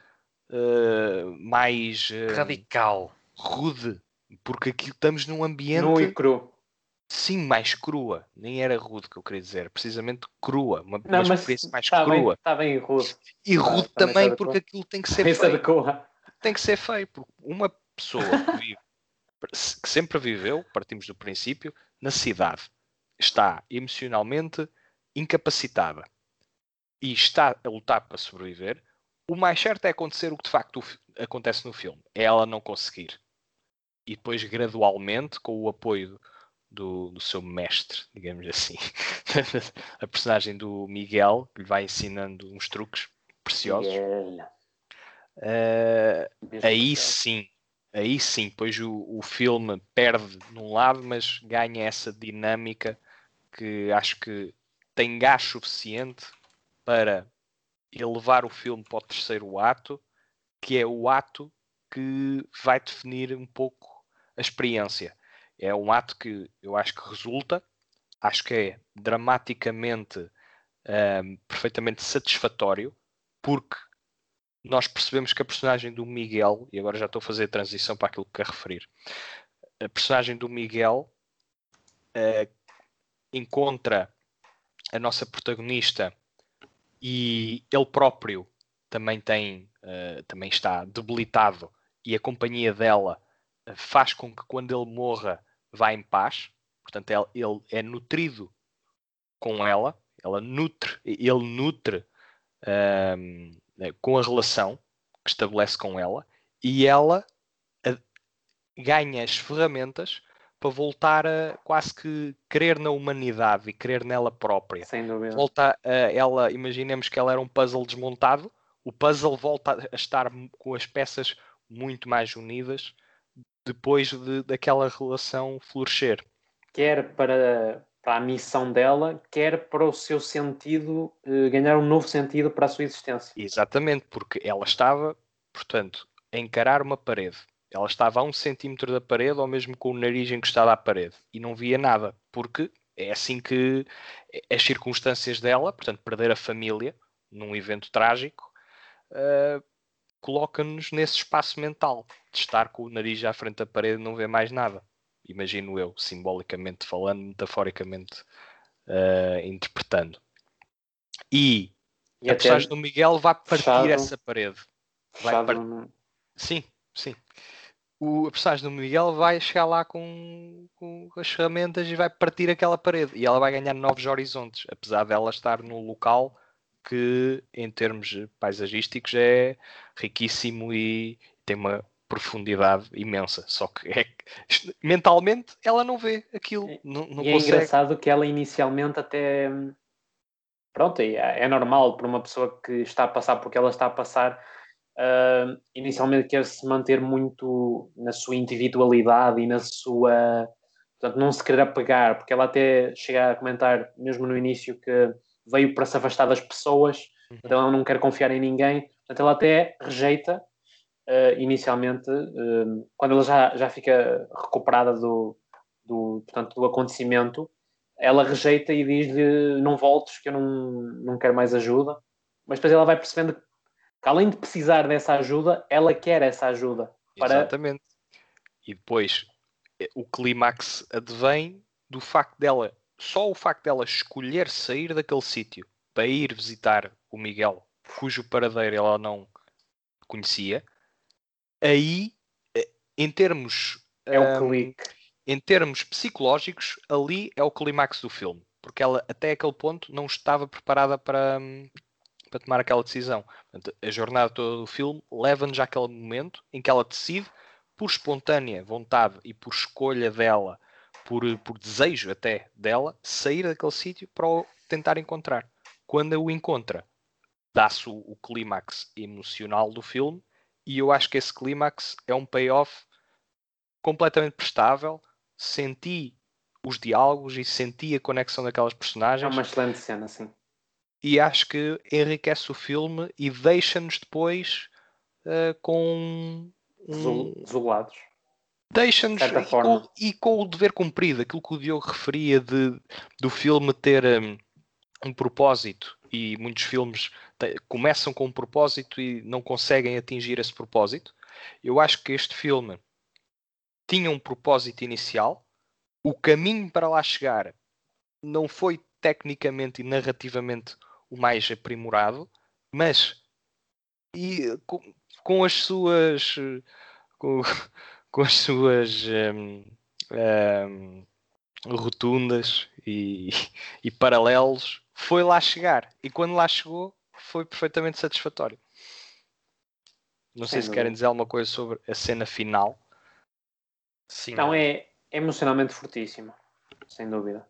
eh, mais eh, radical. rude, porque aqui estamos num ambiente Nu e cru. sim mais crua, nem era rude que eu queria dizer, precisamente crua, uma, Não, uma experiência mais bem, crua tá bem rude. e tá- rude também se também adequa. porque aquilo tem que ser Também se feito adequa. tem que ser feio, porque uma pessoa que, vive- que sempre viveu, partimos do princípio, na cidade, está emocionalmente incapacitada e está a lutar para sobreviver, o mais certo é acontecer o que de facto acontece no filme, é ela não conseguir. E depois, gradualmente, com o apoio do, do seu mestre, digamos assim, a personagem do Miguel, que lhe vai ensinando uns truques preciosos. Mesmo aí sim, aí sim, pois o, o filme perde num lado, mas ganha essa dinâmica que acho que tem gás suficiente para elevar o filme para o terceiro ato, que é o ato que vai definir um pouco a experiência. É um ato que eu acho que resulta, acho que é dramaticamente ahm, perfeitamente satisfatório, porque nós percebemos que a personagem do Miguel, e agora já estou a fazer a transição para aquilo que quero referir, a personagem do Miguel eh, encontra a nossa protagonista e ele próprio também tem eh, também está debilitado e a companhia dela eh, faz com que quando ele morra vá em paz. Portanto ele, ele é nutrido com ela. Ela nutre ele nutre ahm, eh, com a relação que estabelece com ela. E ela a- ganha as ferramentas para voltar a quase que crer na humanidade e crer nela própria Sem dúvida. volta a ela, imaginemos que ela era um puzzle desmontado, o puzzle volta a estar com as peças muito mais unidas depois de, daquela relação florescer. Quer para, para a missão dela, quer para o seu sentido, eh, ganhar um novo sentido para a sua existência. Exatamente, porque ela estava, portanto, a encarar uma parede. Ela estava a um centímetro da parede ou mesmo com o nariz encostado à parede e não via nada, porque é assim que as circunstâncias dela, portanto, perder a família num evento trágico, ah, coloca-nos nesse espaço mental de estar com o nariz à frente da parede e não ver mais nada. Imagino eu, simbolicamente falando, metaforicamente ah, interpretando. E E a personagem do Miguel vai partir fechado- essa parede. vai fechado Sim, sim. O, a personagem do Miguel vai chegar lá com, com as ferramentas e vai partir aquela parede. E ela vai ganhar novos horizontes, apesar dela estar num local que, em termos paisagísticos, é riquíssimo e tem uma profundidade imensa. Só que é, mentalmente ela não vê aquilo. E- Não, não e é consegue. engraçado que ela inicialmente até pronto, e é é normal para uma pessoa que está a passar porque ela está a passar ah, inicialmente quer se manter muito na sua individualidade e na sua portanto não se querer apegar, porque ela até chega a comentar mesmo no início que veio para se afastar das pessoas então ela não quer confiar em ninguém portanto ela até rejeita ah, inicialmente ah, quando ela já, já fica recuperada do, do, portanto, do acontecimento, ela rejeita e diz-lhe não voltes que eu não, não quero mais ajuda. Mas depois ela vai percebendo que além de precisar dessa ajuda, ela quer essa ajuda. para- Exatamente. E depois eh, o clímax advém do facto dela, só o facto dela escolher sair daquele sítio para ir visitar o Miguel, cujo paradeiro ela não conhecia, aí, eh, em termos, É o ahm, clique. em termos psicológicos, ali é o clímax do filme. Porque ela, até aquele ponto, não estava preparada para, hum, para tomar aquela decisão. Portanto, a jornada toda do filme leva-nos àquele momento em que ela decide, por espontânea vontade e por escolha dela, por, por desejo até dela, sair daquele sítio para o tentar encontrar. Quando o encontra, dá-se o, o clímax emocional do filme e eu acho que esse clímax é um payoff completamente prestável. Senti os diálogos e senti a conexão daquelas personagens. É uma excelente cena, sim. E acho que enriquece o filme e deixa-nos depois uh, com um... desolados. Deixa-nos e, com, e com o dever cumprido, aquilo que o Diogo referia de, do filme ter um, um propósito e muitos filmes te, começam com um propósito e não conseguem atingir esse propósito. Eu acho que este filme tinha um propósito inicial, o caminho para lá chegar não foi tecnicamente e narrativamente o mais aprimorado, mas e, com, com as suas com, com as suas um, um, rotundas e, e paralelos foi lá chegar e quando lá chegou foi perfeitamente satisfatório. Não sei se querem dizer alguma coisa sobre a cena final. Sim, não, é, é emocionalmente fortíssimo, sem dúvida.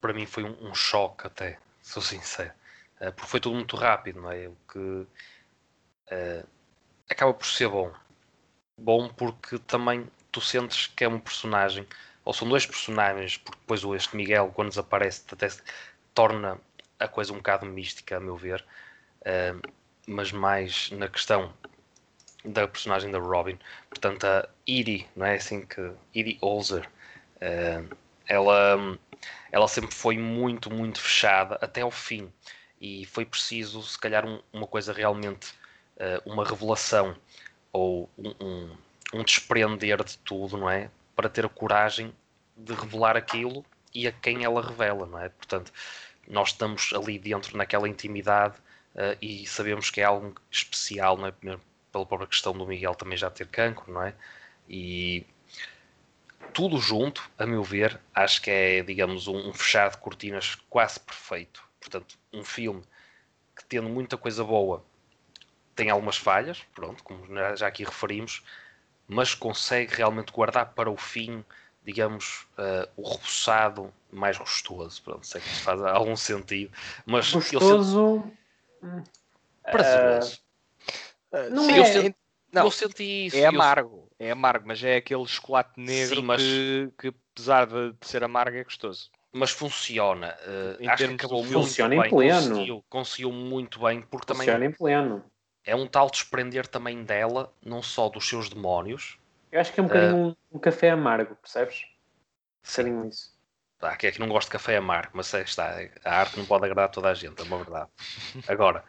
Para mim foi um, um choque até, sou sincero. Uh, porque foi tudo muito rápido, não é? O que uh, acaba por ser bom. Bom porque também tu sentes que é um personagem, ou são dois personagens, porque depois o este Miguel, quando desaparece, até torna a coisa um bocado mística, a meu ver. Uh, mas mais na questão da personagem da Robin. Portanto, a Edie, não é assim que. Edie Olzer, uh, ela, ela sempre foi muito, muito fechada até ao fim. E foi preciso, se calhar, um, uma coisa realmente, uh, uma revelação ou um, um, um, desprender de tudo, não é? Para ter a coragem de revelar aquilo e a quem ela revela, não é? Portanto, nós estamos ali dentro naquela intimidade uh, e sabemos que é algo especial, não é? pela própria questão do Miguel também já ter cancro, não é? E tudo junto, a meu ver, acho que é, digamos, um, um fechar de cortinas quase perfeito. Portanto, um filme que tendo muita coisa boa tem algumas falhas, pronto, como já aqui referimos, mas consegue realmente guardar para o fim, digamos, uh, o rebuçado mais gostoso. Pronto, sei que faz algum sentido. Mas gostoso. Eu prazeroso. Uh, não sim, é. Eu senti, não, eu senti isso. É amargo, é amargo, mas é aquele chocolate negro sim, mas... que, que, apesar de, de, ser amargo, é gostoso. Mas funciona. Uh, acho que acabou muito funciona em pleno. Conseguiu, conseguiu muito bem, porque funciona também. em pleno. É um tal desprender também dela, não só dos seus demónios. Eu acho que é um bocadinho uh, um, um, café amargo, percebes? Um bocadinho isso. Tá, que é que não gosto de café amargo, mas é, está, a arte não pode agradar a toda a gente, é uma verdade. Agora,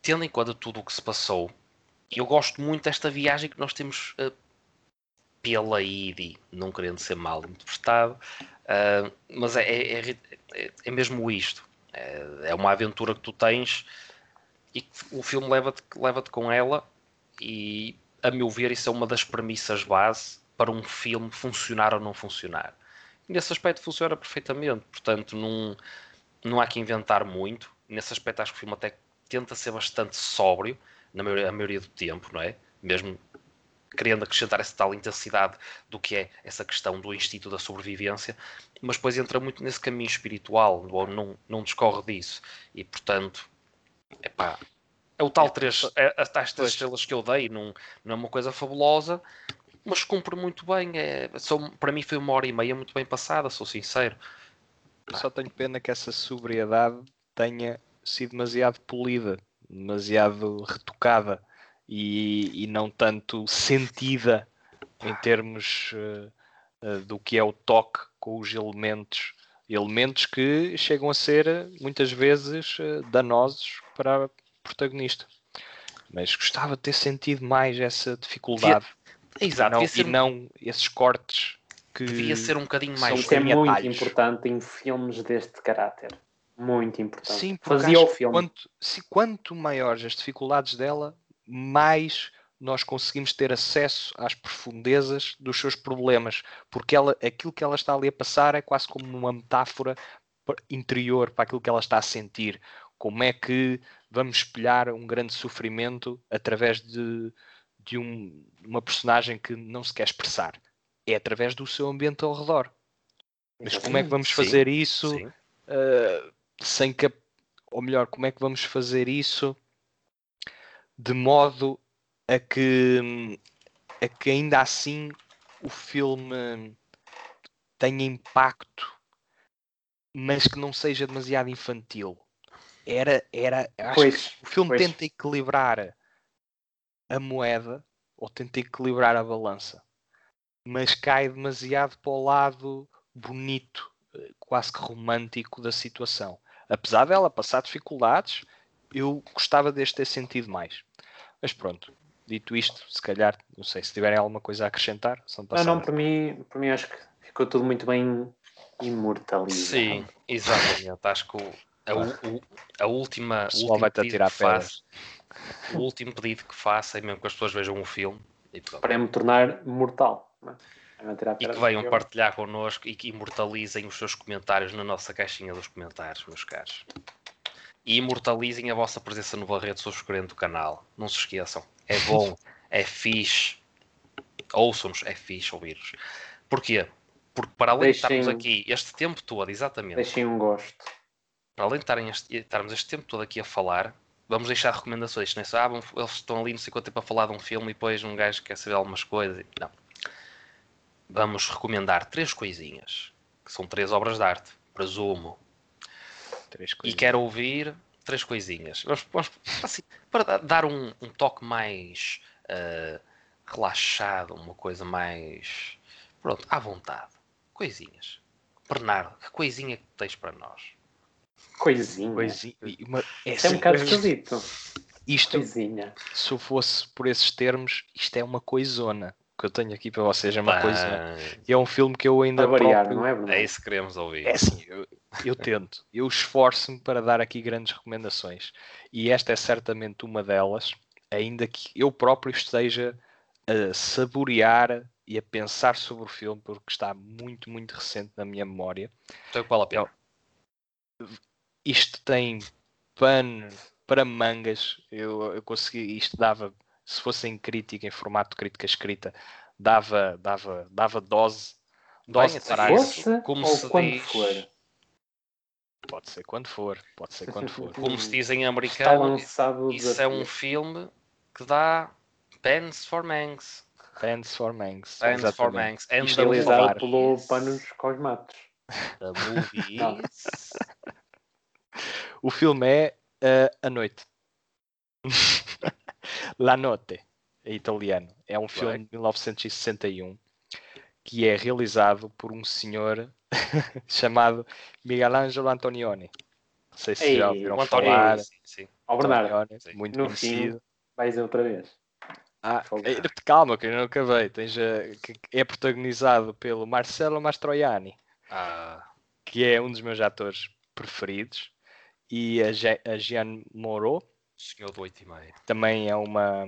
tendo em conta tudo o que se passou, eu gosto muito desta viagem que nós temos uh, pela ID, não querendo ser mal interpretado, uh, mas é, é, é, é, mesmo isto. É, é, uma aventura que tu tens e que o filme leva-te leva com ela e, a meu ver, isso é uma das premissas base para um filme funcionar ou não funcionar. Nesse aspecto funciona perfeitamente, portanto não, não há que inventar muito. Nesse aspecto acho que o filme até tenta ser bastante sóbrio na maioria, maioria do tempo, não é? Mesmo querendo acrescentar essa tal intensidade do que é essa questão do instinto da sobrevivência, mas depois entra muito nesse caminho espiritual, não, não discorre disso. E portanto, epá, é o tal três, é, as tais três estrelas que eu dei, não, não é uma coisa fabulosa, mas cumpre muito bem. É, só, para mim foi uma hora e meia muito bem passada, sou sincero. Só tenho pena que essa sobriedade tenha sido demasiado polida, demasiado retocada e, e não tanto sentida em termos uh, uh, do que é o toque com os elementos, elementos que chegam a ser muitas vezes uh, danosos para o protagonista. Mas gostava de ter sentido mais essa dificuldade. Exato, e não, ser... e não esses cortes que devia ser um bocadinho mais. Isso é muito importante em filmes deste caráter. Muito importante. Sim, fazia o filme. Quanto, se, quanto maiores as dificuldades dela, mais nós conseguimos ter acesso às profundezas dos seus problemas, porque ela, aquilo que ela está ali a passar é quase como uma metáfora interior para aquilo que ela está a sentir. Como é que vamos espelhar um grande sofrimento através de, de um, uma personagem que não se quer expressar? É através do seu ambiente ao redor. Mas como é que vamos fazer sim, isso sim. Uh, sem que, ou melhor, como é que vamos fazer isso de modo a que, a que ainda assim o filme tenha impacto, mas que não seja demasiado infantil. Era, era, acho Pois, que o filme pois. tenta equilibrar a moeda ou tenta equilibrar a balança, mas cai demasiado para o lado bonito, eh, quase que romântico da situação. Apesar dela passar dificuldades, eu gostava deste ter sentido mais. Mas pronto, dito isto, se calhar, não sei se tiverem alguma coisa a acrescentar, são Não, não, para mim, para mim acho que ficou tudo muito bem imortalizado. Sim, exatamente. Acho que o- a, o- a última. O último vai-te pedido atirar que faço-. O último pedido que faço é mesmo que as pessoas vejam o filme e, pronto. Para me tornar mortal. é? E que venham partilhar connosco e que imortalizem os seus comentários na nossa caixinha dos comentários, meus caros. E imortalizem a vossa presença no Barreto subscrevendo o canal. Não se esqueçam. É bom, é fixe. Ouçam-nos, é fixe ouvir-nos. Porquê? Porque para além de Deixem- estarmos aqui este tempo todo, exatamente, Deixem um gosto. para além de estarem este- estarmos este tempo todo aqui a falar, vamos deixar recomendações. Não é só, ah, vão- eles estão ali não sei quanto tempo a falar de um filme e depois um gajo quer saber algumas coisas. Não. Vamos recomendar três coisinhas, que são três obras de arte, presumo. Três E quero ouvir três coisinhas. Vamos, vamos- assim, para da- dar um, um toque mais ah, relaxado, uma coisa mais. Pronto, à vontade. Coisinhas. Bernardo, que coisinha que tens para nós? Coisinha. Coisinha- uma- é Isso é um assim, bocado isto- esquisito. Isto, Coisinha. se eu fosse por esses termos, isto é uma coisona. O que eu tenho aqui para vocês é uma coisona. E é um filme que eu ainda Para variar, próprio- não é, Bruno? É isso que queremos ouvir. É assim, eu, eu tento, eu esforço-me para dar aqui grandes recomendações e esta é certamente uma delas, ainda que eu próprio esteja a saborear e a pensar sobre o filme, porque está muito, muito recente na minha memória. Então vale a pena. Isto tem pano para mangas, eu, eu consegui, isto dava, se fosse em crítica, em formato de crítica escrita, dava, dava, dava dose, dose Bem, isso. Fosse como ou se quando diz- for. Pode ser quando for, pode ser quando for. Como se diz em americano, isso é um filme que dá pens for mangs. Fans for Manx. Pens for mangs. And é Realizado pelo Panos Cosmatos. The movies. O filme é eh, A Noite. La Notte, é italiano. É um filme de 1961 que é realizado por um senhor chamado Michelangelo Antonioni. Não sei se Ei, já ouviram O António, falar. sim, sim. Bernardo, Antonioni, sim. muito no conhecido. fim, vais outra vez. Ah, eh, calma, que eu não acabei. Tens, eh, que é protagonizado pelo Marcelo Mastroianni. Ah, que é um dos meus atores preferidos, e a, Je a Jeanne Moreau senhor do 8 e meio. também é uma,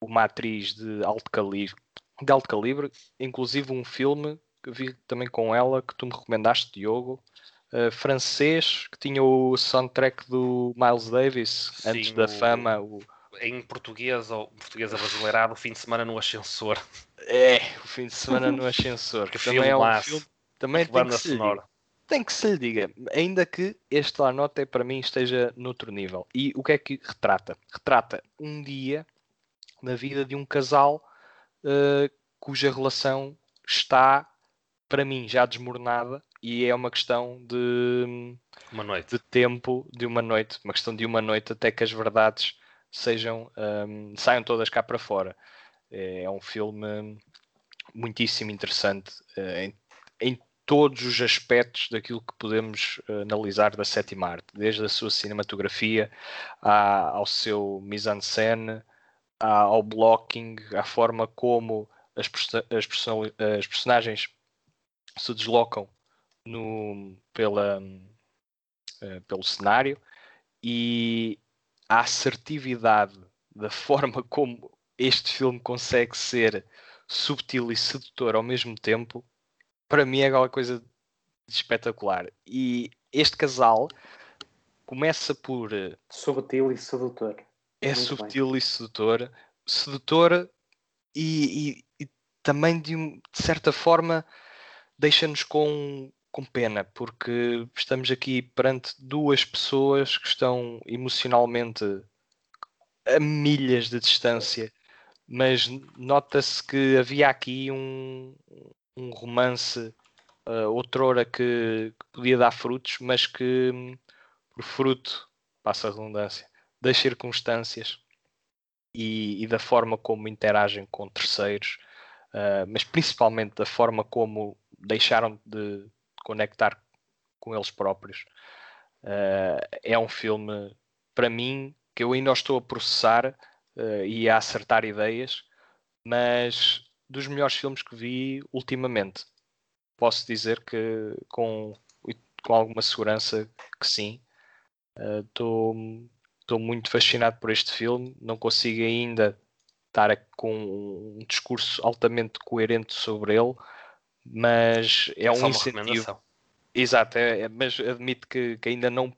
uma atriz de alto calibre, de alto calibre, inclusive um filme que vi também com ela que tu me recomendaste, Diogo, eh, francês, que tinha o soundtrack do Miles Davis antes Sim, da o- fama. O, Em português ou português brasileirado, o fim de semana no ascensor. é, o fim de semana no ascensor, Que também é um filme também tem que se tem que se lhe diga, ainda que este La Nota para mim esteja noutro nível. E o que é que retrata? Retrata um dia na vida de um casal eh, cuja relação está, para mim, já desmoronada e é uma questão de, Uma noite. de tempo, de uma noite, uma questão de uma noite até que as verdades sejam ehm, saiam todas cá para fora. É um filme muitíssimo interessante eh, em, em todos os aspectos daquilo que podemos eh, analisar da sétima arte, desde a sua cinematografia à- ao seu mise-en-scène, ao blocking, à forma como as, as person- as personagens se deslocam no, pela, eh, pelo cenário e a assertividade da forma como este filme consegue ser subtil e sedutor ao mesmo tempo, para mim é aquela coisa de espetacular. E este casal começa por eh, Subtil e sedutor. é Muito subtil e sedutor, sedutor e, e- e também de, um- de certa forma deixa-nos com, com pena, porque estamos aqui perante duas pessoas que estão emocionalmente a milhas de distância mas nota-se que havia aqui um, um romance uh, outrora que, que, podia dar frutos, mas que por fruto, passa a redundância, das circunstâncias e, e da forma como interagem com terceiros, uh, mas principalmente da forma como deixaram de conectar com eles próprios. Uh, é um filme, para mim, que eu ainda estou a processar uh, e a acertar ideias, mas dos melhores filmes que vi ultimamente. Posso dizer que com, com alguma segurança que sim. Estou uh, muito fascinado por este filme. Não consigo ainda estar com um discurso altamente coerente sobre ele, mas é, é um incentivo. Exato, é, é, mas admito que, que, ainda não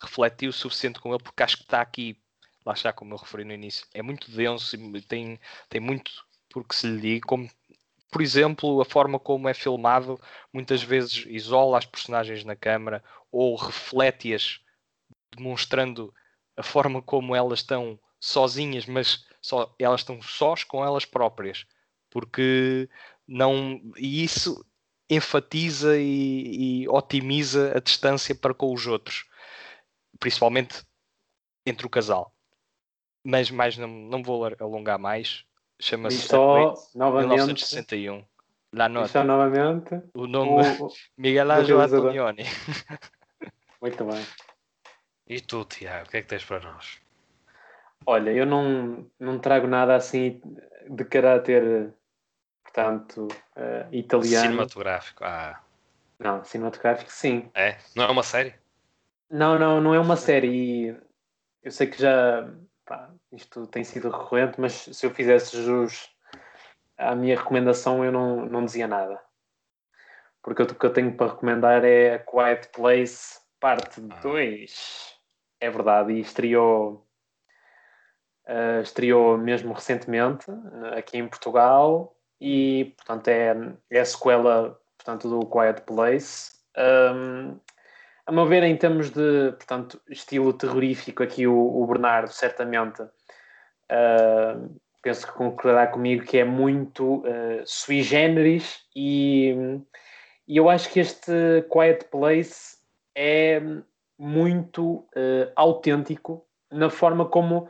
refleti o suficiente com ele, porque acho que está aqui, lá está, como eu referi no início, é muito denso e tem, tem muito por que se lhe diga, como por exemplo, a forma como é filmado muitas vezes isola as personagens na câmara ou reflete-as, demonstrando a forma como elas estão sozinhas, mas só, elas estão sós com elas próprias, porque não e isso enfatiza e, e otimiza a distância para com os outros, principalmente entre o casal. Mas mais não, não vou alongar mais. Chama-se só novamente 1961. La nota. Só novamente. O nome o, Miguel Angelo Antonioni. Muito bem. E tu, Tiago, o que é que tens para nós? Olha, eu não, não trago nada assim de caráter portanto, uh, italiano. Cinematográfico, ah. Não, cinematográfico sim. É? Não é uma série? Não, não, não é uma série. Eu sei que já pá, isto tem sido recorrente, mas se eu fizesse jus à minha recomendação, eu não, não dizia nada. Porque o que eu tenho para recomendar é a Quiet Place, parte 2. Ah. É verdade, e estreou, uh, estreou mesmo recentemente aqui em Portugal e portanto é, é a sequela portanto, do Quiet Place. Um, a meu ver, em termos de portanto, estilo terrorífico, aqui o, o Bernardo certamente uh, penso que concordará comigo que é muito uh, sui generis e, e eu acho que este Quiet Place é muito uh, autêntico na forma como,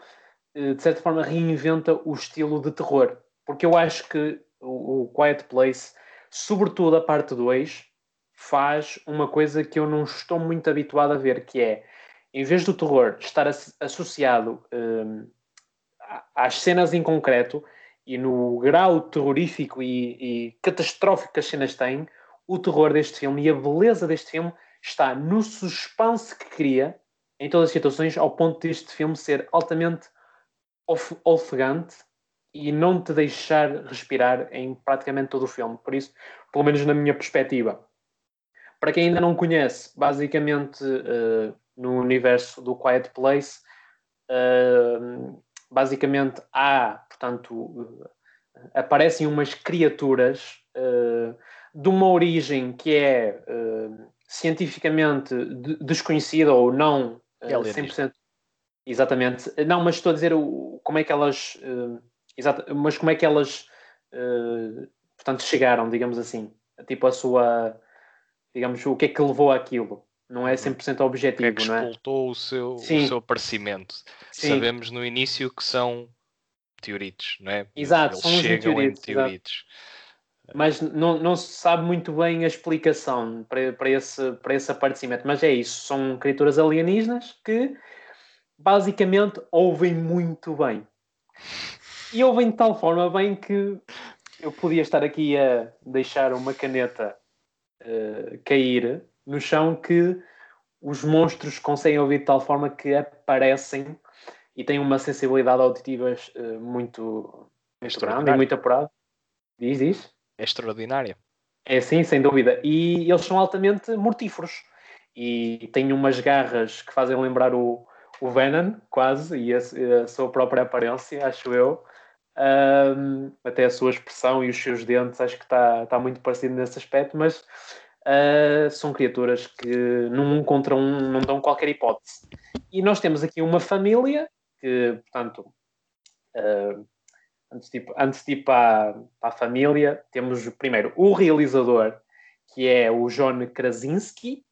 de certa forma, reinventa o estilo de terror. Porque eu acho que o, o Quiet Place, sobretudo a parte 2, faz uma coisa que eu não estou muito habituado a ver, que é, em vez do terror estar associado um, às cenas em concreto e no grau terrorífico e, e catastrófico que as cenas têm, o terror deste filme e a beleza deste filme está no suspense que cria em todas as situações, ao ponto deste filme ser altamente ofegante e não te deixar respirar em praticamente todo o filme. Por isso, pelo menos na minha perspectiva. Para quem ainda não conhece, basicamente uh, no universo do Quiet Place, uh, basicamente há, portanto, uh, aparecem umas criaturas de uma origem que é cientificamente desconhecida ou não uh, 100%. Exatamente. Não, mas estou a dizer o, como é que elas Exato, mas como é que elas, uh, portanto, chegaram, digamos assim? Tipo, a sua, digamos, o que é que levou àquilo? Não é 100% objetivo, o que é que não é? expultou o seu, o seu aparecimento. Sim. Sabemos no início que são teoritos, não é? Exato, Eles são chegam teoritos, em teoritos. Mas não, não se sabe muito bem a explicação para, para, esse, para esse aparecimento. Mas é isso, são criaturas alienígenas que basicamente ouvem muito bem. E ouvem de tal forma bem que eu podia estar aqui a deixar uma caneta uh, cair no chão que os monstros conseguem ouvir de tal forma que aparecem e têm uma sensibilidade auditiva uh, muito, muito grande e muito apurada. Diz, diz. É extraordinária. É sim, sem dúvida. E eles são altamente mortíferos. E têm umas garras que fazem lembrar o, o Venom, quase, e a, a sua própria aparência, acho eu. Um, até a sua expressão e os seus dentes, acho que está tá muito parecido nesse aspecto, mas uh, são criaturas que num contra um não dão qualquer hipótese. E nós temos aqui uma família que, portanto, uh, antes de, antes de ir para, para a família, temos primeiro o realizador, que é o John Krasinski,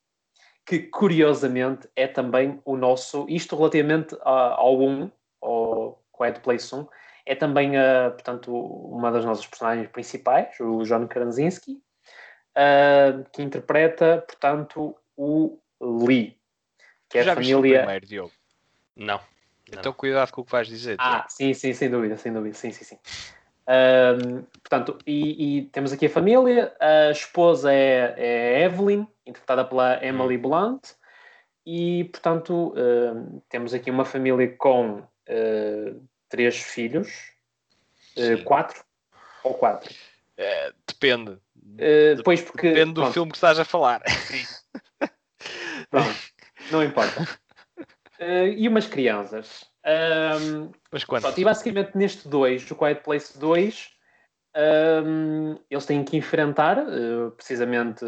que curiosamente é também o nosso, isto relativamente ao 1, ao Quiet Place 1, é também, uh, portanto, uma das nossas personagens principais, o John Krasinski, uh, que interpreta, portanto, o Lee, que é Já a família... primeiro, Diogo? Não. Então cuidado com o que vais dizer. Ah, Diogo. sim, sim, sem dúvida, sem dúvida, sim, sim, sim. Um, portanto, e, e, temos aqui a família, a esposa é, é Evelyn, interpretada pela Emily Blunt, e, portanto, um, temos aqui uma família com uh, três filhos, uh, quatro ou quatro? É, depende. Uh, pois porque, depende do pronto, filme que estás a falar. pronto, não importa. Uh, e umas crianças. Um, Mas? Pronto, e basicamente neste 2, o Quiet Place 2, um, eles têm que enfrentar, uh, precisamente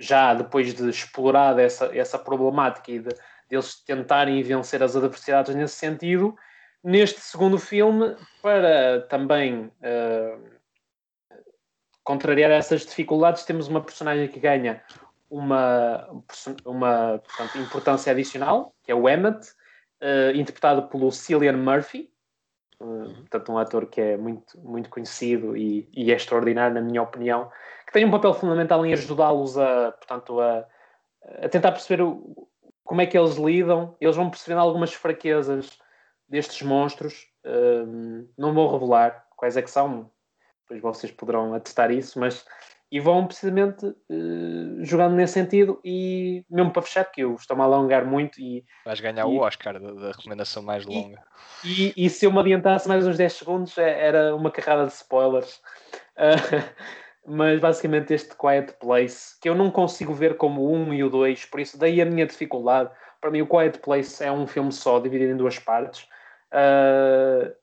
já depois de explorar essa, essa problemática e de, de eles tentarem vencer as adversidades nesse sentido, neste segundo filme, para também uh, contrariar essas dificuldades, temos uma personagem que ganha uma, uma portanto, importância adicional, que é o Emmett, uh, interpretado pelo Cillian Murphy, uh, portanto, um ator que é muito, muito conhecido e, e, é extraordinário, na minha opinião, que tem um papel fundamental em ajudá-los a, portanto, a, a tentar perceber o, como é que eles lidam. Eles vão percebendo algumas fraquezas destes monstros. Uh, não vou revelar quais é que são, depois vocês poderão atestar isso, mas e vão precisamente uh, jogando nesse sentido e mesmo para fechar que eu estou-me a alongar muito e vais ganhar e, o Oscar da, da, recomendação mais longa. e, e, se eu me adiantasse mais uns 10 segundos é, era uma carrada de spoilers. Uh, mas basicamente este Quiet Place que eu não consigo ver como o 1 e o 2 por isso daí a minha dificuldade. Para mim o Quiet Place é um filme só dividido em duas partes uh,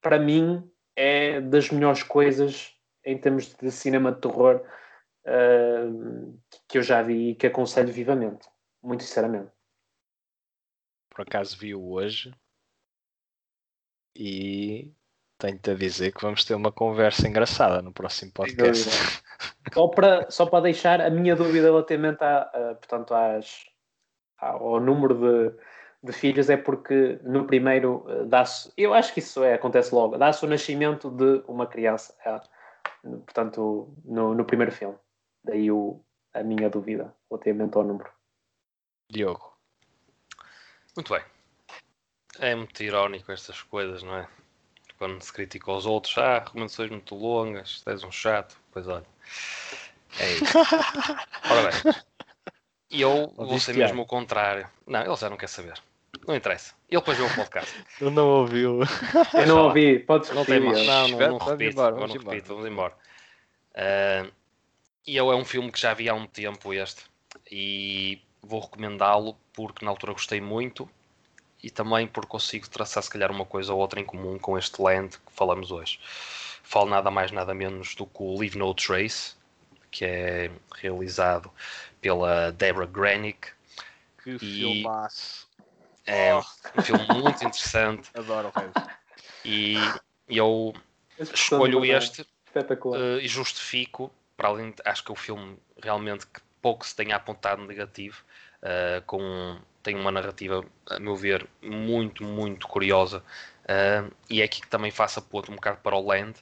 para mim é das melhores coisas em termos de cinema de terror uh, que eu já vi e que aconselho vivamente, muito sinceramente. Por acaso vi-o hoje e tenho-te a dizer que vamos ter uma conversa engraçada no próximo podcast. Só para, só para deixar a minha dúvida relativamente a, portanto, às, ao número de, de filhos é porque no primeiro eh, dá-se, eu acho que isso é, acontece logo, dá-se o nascimento de uma criança. É, portanto, no, no primeiro filme. Daí o, a minha dúvida relativamente ao número. Diogo. Muito bem. É muito irónico estas coisas, não é? Quando se critica aos outros, ah, recomendações muito longas, és um chato, pois olha. É isso. Ora bem, e eu vou ser mesmo o contrário. Não, ele já não quer saber. Não interessa. Ele depois viu o podcast. Ele não ouviu. Eu não ouvi. Podes não tem mais. Não, não, não repito. Embora, vamos, não embora. repito. Vamos embora. Uh, e eu é um filme que já vi há um tempo este. E vou recomendá-lo porque na altura gostei muito e também porque consigo traçar se calhar uma coisa ou outra em comum com este Land que falamos hoje. Falo nada mais nada menos do que o Leave No Trace, que é realizado pela Deborah Granick. Que e... filmaço! É oh. um filme muito interessante. Adoro o Reis. E eu escolho este uh, e justifico, para além de, acho que é o filme realmente que pouco se tenha apontado negativo, uh, com, tem uma narrativa, a meu ver, muito, muito curiosa. Uh, e é aqui que também faço a ponto um bocado para o Land,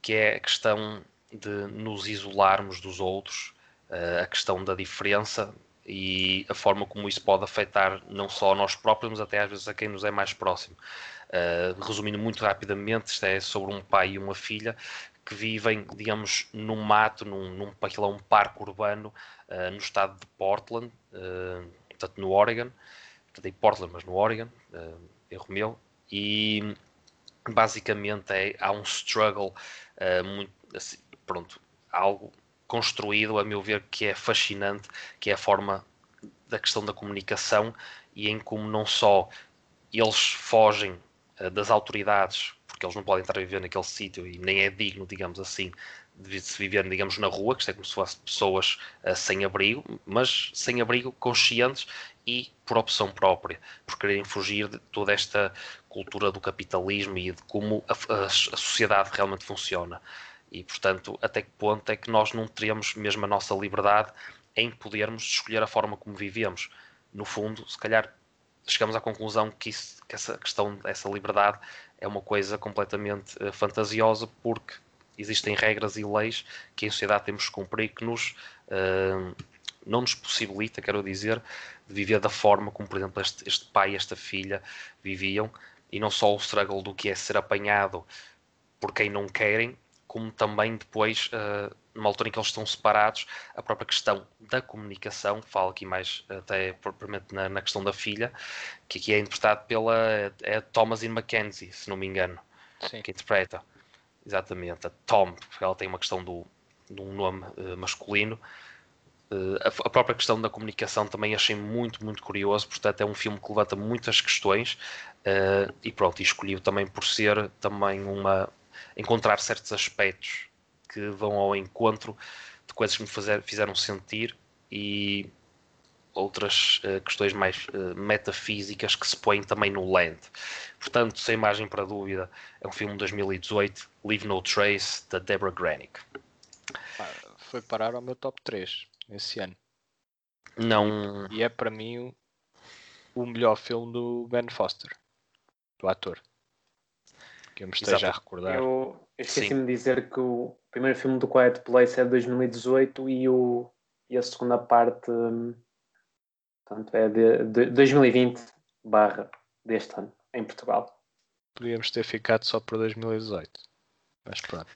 que é a questão de nos isolarmos dos outros, a questão da diferença e a forma como isso pode afetar não só a nós próprios, mas até às vezes a quem nos é mais próximo. Uh, resumindo muito rapidamente, isto é sobre um pai e uma filha que vivem, digamos, num mato, num, num aquilo é um parque urbano uh, no estado de Portland, uh, portanto no Oregon, portanto em Portland, mas no Oregon, uh, erro meu, e basicamente é, há um struggle muito, assim, pronto, algo construído, a meu ver, que é fascinante, que é a forma da questão da comunicação e em como não só eles fogem uh, das autoridades, porque eles não podem estar a viver naquele sítio e nem é digno, digamos assim, de se viver, digamos, na rua, que isto é como se fossem pessoas uh, sem abrigo, mas sem abrigo, conscientes e por opção própria, por quererem fugir de toda esta cultura do capitalismo e de como a, a, a sociedade realmente funciona. E, portanto, até que ponto é que nós não teremos mesmo a nossa liberdade em podermos escolher a forma como vivemos? No fundo, se calhar chegamos à conclusão que, isso, que essa questão, essa liberdade é uma coisa completamente uh, fantasiosa porque existem regras e leis que em sociedade temos que cumprir que nos uh, não nos possibilita, quero dizer, de viver da forma como, por exemplo, este, este pai e esta filha viviam e não só o struggle do que é ser apanhado por quem não querem, como também depois, uh, numa altura em que eles estão separados, a própria questão da comunicação, falo aqui mais até propriamente na, na questão da filha, que aqui é interpretado pela é Thomasin Mackenzie, se não me engano, Sim. que interpreta. Exatamente, a Tom, porque ela tem uma questão do, de um nome uh, masculino. Uh, a, a, própria questão da comunicação também achei muito, muito curioso, portanto é um filme que levanta muitas questões uh, e pronto, e escolhi também por ser também uma, encontrar certos aspectos que vão ao encontro de coisas que me fazer, fizeram sentir e outras uh, questões mais uh, metafísicas que se põem também no Land. Portanto, sem margem para dúvida, é um filme de 2018, Leave No Trace, da Deborah Granick. foi parar ao meu top 3 esse ano. Não. E é para mim o, o melhor filme do Ben Foster, do ator que eu me esteja Exato. a recordar. Eu, eu esqueci-me de dizer que o primeiro filme do Quiet Place é de 2018 e, o, e a segunda parte portanto, é de, de 2020 barra deste ano, em Portugal. Podíamos ter ficado só por 2018. Mas pronto.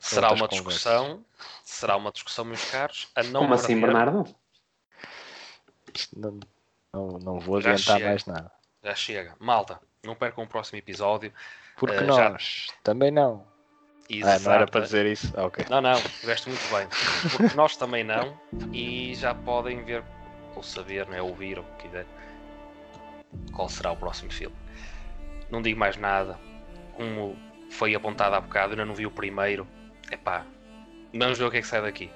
Será uma discussão, será uma discussão, meus caros, a não Como assim, Bernardo? Não, não, não vou adiantar mais nada. Já chega. Malta, não percam o próximo episódio. Porque uh, nós já... também não. Exato. Ah, não era para dizer isso? Ah, ok. Não, não, estiveste muito bem. Porque nós também não. E já podem ver, ou saber, né, ouvir, o que quiser, qual será o próximo filme. Não digo mais nada. Como foi apontado há bocado, ainda não vi o primeiro. É pá, vamos ver o que é que sai daqui.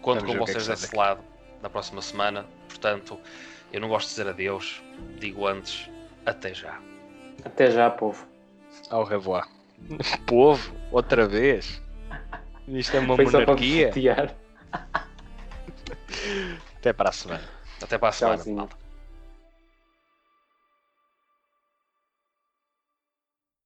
Conto vamos com é vocês é desse lado na próxima semana. Portanto, eu não gosto de dizer adeus. Digo antes, até já. Até já, povo. Ao revoir. Povo, outra vez. Isto é uma Foi monarquia. Até para a semana. Até para a semana.